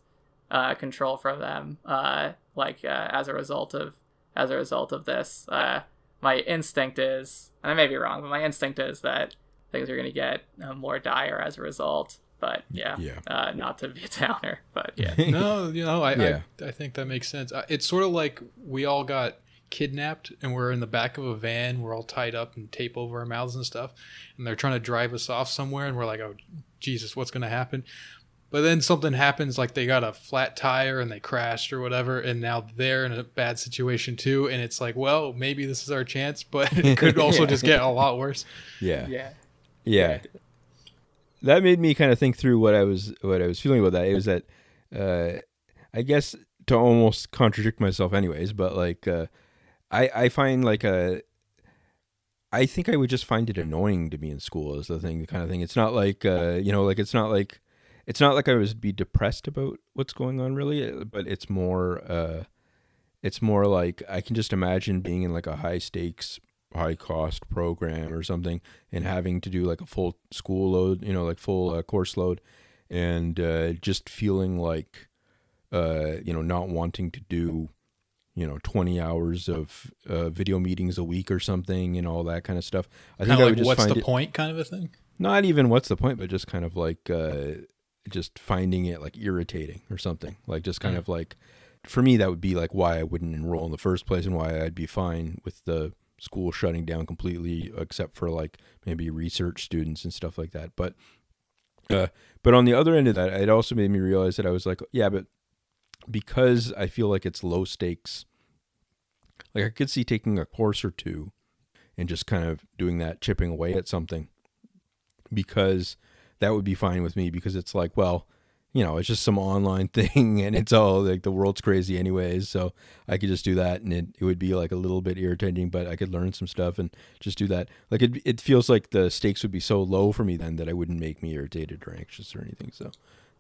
uh, control from them uh, like uh, as a result of as a result of this uh, my instinct is, and I may be wrong, but my instinct is that things are going to get uh, more dire as a result. But yeah, Yeah. Uh, not to be a downer, but yeah, no, you know, I, Yeah. I I think that makes sense. Uh, It's sort of like we all got kidnapped and we're in the back of a van. We're all tied up and tape over our mouths and stuff, and they're trying to drive us off somewhere, and we're like, oh Jesus, what's going to happen? But then something happens, like they got a flat tire and they crashed or whatever, and now they're in a bad situation too. And it's like, well, maybe this is our chance, but it could also Yeah. just get a lot worse. yeah, yeah, yeah. That made me kind of think through what I was what I was feeling about that. It was that uh, I guess to almost contradict myself, anyways. But like uh, I I find like a I think I would just find it annoying to be in school is the thing, the kind of thing. It's not like uh, you know, like it's not like it's not like I was be depressed about what's going on really, uh, but it's more uh it's more like I can just imagine being in like a high stakes, high cost program or something and having to do like a full school load, you know, like full uh, course load and uh, just feeling like uh, you know, not wanting to do you know 20 hours of uh, video meetings a week or something and all that kind of stuff i think like what's the it, point kind of a thing not even what's the point but just kind of like uh, just finding it like irritating or something like just kind mm. of like for me that would be like why i wouldn't enroll in the first place and why i'd be fine with the school shutting down completely except for like maybe research students and stuff like that. But uh, but on the other end of that it also made me realize that i was like yeah but because i feel like it's low stakes like I could see taking a course or two and just kind of doing that, chipping away at something because that would be fine with me because it's like, well, you know, it's just some online thing and it's all like the world's crazy anyways. So I could just do that and it, it would be like a little bit irritating, but I could learn some stuff and just do that. Like it, it feels like the stakes would be so low for me then that I wouldn't make me irritated or anxious or anything. So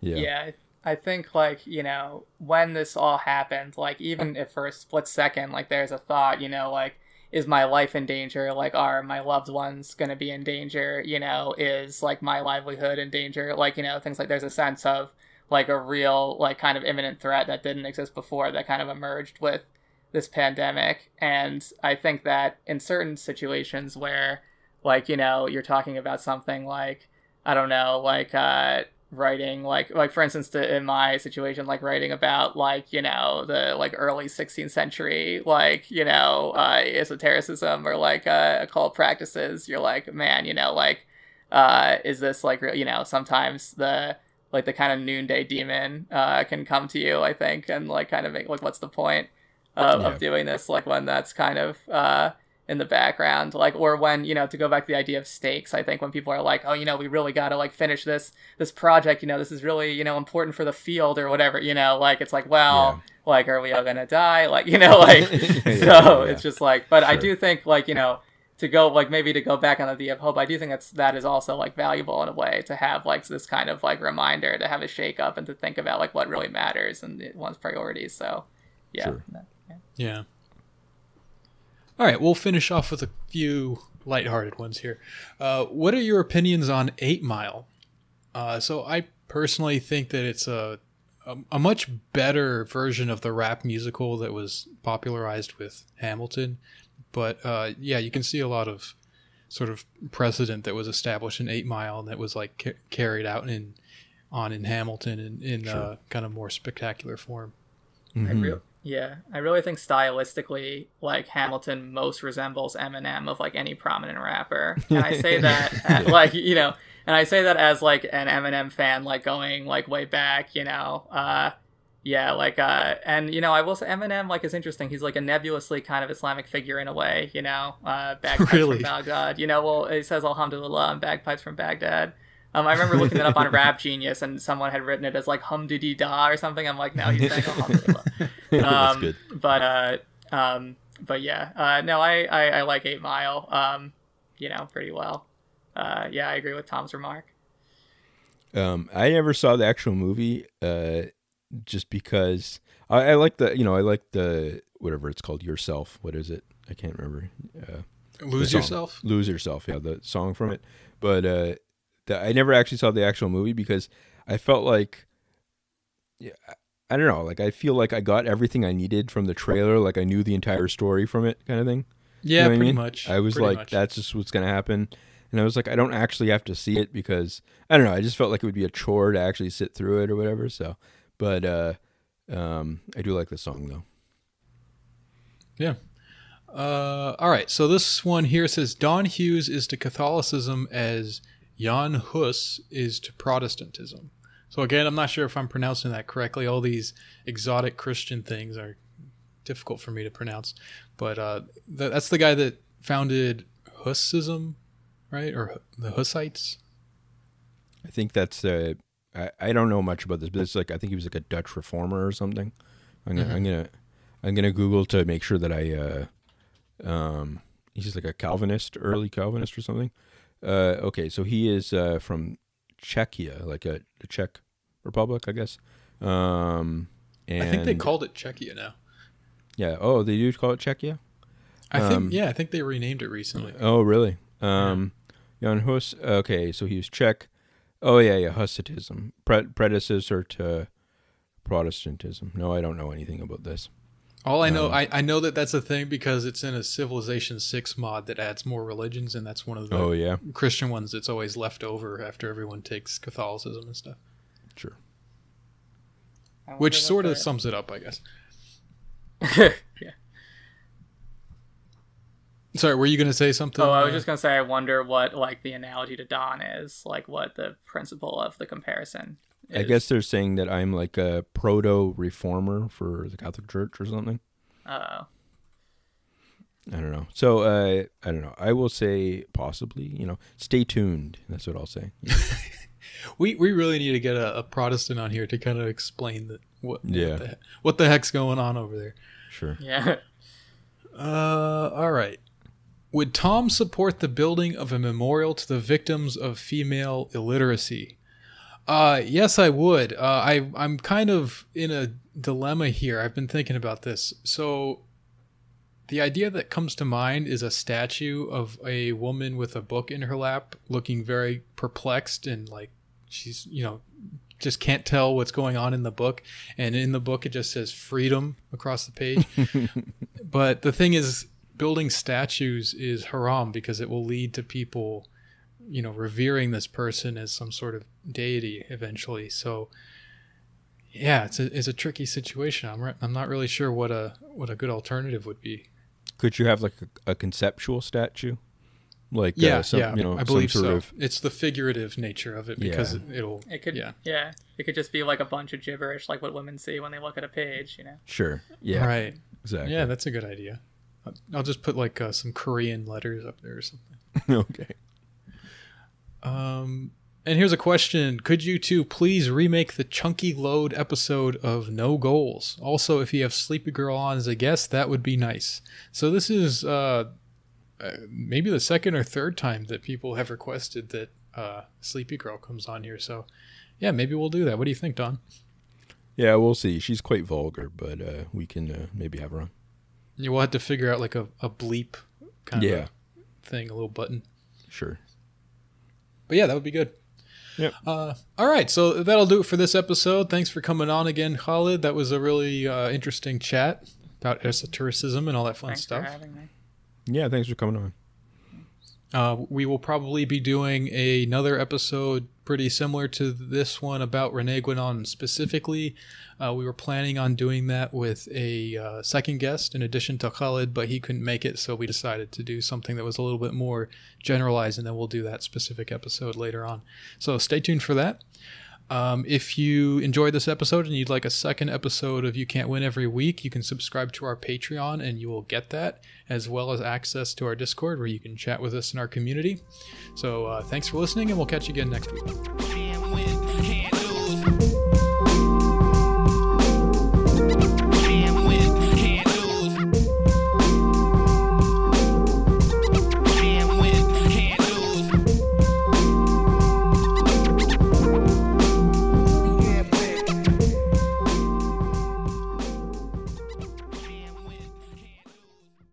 yeah. Yeah. I think like you know when this all happened, like even if for a split second, like there's a thought, you know, like is my life in danger? Like are my loved ones gonna be in danger? You know, is like my livelihood in danger? Like you know things like there's a sense of like a real like kind of imminent threat that didn't exist before that kind of emerged with this pandemic and i think that in certain situations where like you know you're talking about something like i don't know like uh writing like like for instance to, in my situation like writing about like you know the like early 16th century like you know uh esotericism or like uh occult practices you're like man you know like uh is this like you know sometimes the like the kind of noonday demon uh can come to you i think and like kind of make like what's the point of, yeah. of doing this like when that's kind of uh in the background like or when you know to go back to the idea of stakes i think when people are like oh you know we really got to like finish this this project you know this is really you know important for the field or whatever you know like it's like well yeah. like are we all gonna die like you know like yeah, so yeah. it's just like but sure. i do think like you know to go like maybe to go back on the idea of hope i do think that's that is also like valuable in a way to have like this kind of like reminder to have a shake up and to think about like what really matters and one's priorities so yeah sure. yeah all right, we'll finish off with a few lighthearted ones here. Uh, what are your opinions on Eight Mile? Uh, so I personally think that it's a, a, a much better version of the rap musical that was popularized with Hamilton. But uh, yeah, you can see a lot of sort of precedent that was established in Eight Mile that was like ca- carried out in on in Hamilton in, in sure. Uh, kind of more spectacular form. Mm-hmm. Yeah, I really think stylistically, like Hamilton most resembles Eminem of like any prominent rapper, and I say that at, like you know, and I say that as like an Eminem fan, like going like way back, you know, uh, yeah, like uh, and you know, I will say Eminem like is interesting. He's like a nebulously kind of Islamic figure in a way, you know, uh, bagpipes really? from Baghdad, you know. Well, he says Alhamdulillah and bagpipes from Baghdad. Um, I remember looking that up on Rap Genius, and someone had written it as like hum diddy da or something. I'm like, no, he's saying alhamdulillah. um, good. But uh, um, but yeah, uh, no, I, I, I like Eight Mile, um, you know, pretty well. Uh, yeah, I agree with Tom's remark. Um, I never saw the actual movie, uh, just because I, I like the, you know, I like the whatever it's called, yourself. What is it? I can't remember. Uh, Lose yourself. Lose yourself. Yeah, the song from it. But uh, the, I never actually saw the actual movie because I felt like, yeah, I don't know. Like I feel like I got everything I needed from the trailer. Like I knew the entire story from it, kind of thing. Yeah, you know pretty I mean? much. I was pretty like, much. that's just what's gonna happen. And I was like, I don't actually have to see it because I don't know. I just felt like it would be a chore to actually sit through it or whatever. So, but uh, um, I do like the song though. Yeah. Uh, all right. So this one here says Don Hughes is to Catholicism as Jan Hus is to Protestantism. So again, I'm not sure if I'm pronouncing that correctly. All these exotic Christian things are difficult for me to pronounce, but uh, th- that's the guy that founded Hussism, right? Or the Hussites. I think that's. Uh, I, I don't know much about this, but it's like I think he was like a Dutch reformer or something. I'm gonna mm-hmm. I'm gonna I'm gonna Google to make sure that I uh, um, he's like a Calvinist, early Calvinist or something. Uh, okay, so he is uh, from Czechia, like a the Czech Republic, I guess. Um, and I think they called it Czechia now. yeah. Oh, they do call it Czechia. I Um, think yeah, I think they renamed it recently. Oh, really? Um, Jan Hus. Okay, so he was Czech. Oh yeah, yeah. Hussitism, Pre- predecessor to Protestantism. No, I don't know anything about this. All I know, Um, I, I know that that's a thing because it's in a Civilization Six mod that adds more religions, and that's one of the Oh yeah, Christian ones that's always left over after everyone takes Catholicism and stuff. sure. Which sort of the- sums it up, I guess. yeah. Sorry, were you going to say something? Oh, I was uh, just gonna say, I wonder what like the analogy to Don is, like what the principle of the comparison. I guess they're saying that I'm like a proto reformer for the Catholic Church or something. Uh, I don't know. So uh, I don't know. I will say possibly. You know, stay tuned. That's what I'll say. we we really need to get a, a Protestant on here to kind of explain the, what Yeah. what the, what the heck's going on over there. Sure. yeah. Uh, all right. Would Tom support the building of a memorial to the victims of female illiteracy? Uh, yes, I would. Uh, I I'm kind of in a dilemma here. I've been thinking about this. So, the idea that comes to mind is a statue of a woman with a book in her lap, looking very perplexed and like she's you know just can't tell what's going on in the book. And in the book, it just says freedom across the page. But the thing is, building statues is haram because it will lead to people, you know, revering this person as some sort of deity eventually. So, yeah, it's a it's a tricky situation. I'm re- I'm not really sure what a what a good alternative would be. Could you have like a, a conceptual statue? Like Yeah, uh, some, yeah, you know, I believe some sort so. of It's the figurative nature of it because Yeah. it, it'll. It could. Yeah. Yeah. It could just be like a bunch of gibberish, like what women see when they look at a page. You know. sure. Yeah. Right. Exactly. Yeah, that's a good idea. I'll- I'll just put like uh, some Korean letters up there or something. okay. Um, and here's a question: Could you two please remake the chunky load episode of No Goals? Also, if you have Sleepy Girl on as a guest, that would be nice. So this is uh, uh, maybe the second or third time that people have requested that uh, Sleepy Girl comes on here. So yeah, maybe we'll do that. What do you think, Don? Yeah, we'll see. She's quite vulgar, but uh, we can uh, maybe have her on. You will have to figure out like a, a bleep kind Yeah. of thing, a little button. Sure. But yeah, that would be good. Yep. Uh, all right, so that'll do it for this episode. Thanks for coming on again, Khalid. That was a really uh, interesting chat about esotericism and all that fun Thanks stuff. for having me. Yeah. Thanks for coming on. Uh, we will probably be doing another episode pretty similar to this one about Rene Guénon specifically. Uh, we were planning on doing that with a uh, second guest in addition to Khalid, but he couldn't make it, so we decided to do something that was a little bit more generalized, and then we'll do that specific episode later on. So stay tuned for that. Um, if you enjoyed this episode and you'd like a second episode of You Can't Win every week, you can subscribe to our Patreon and you will get that, as well as access to our Discord where you can chat with us in our community. So uh, thanks for listening, and we'll catch you again next week.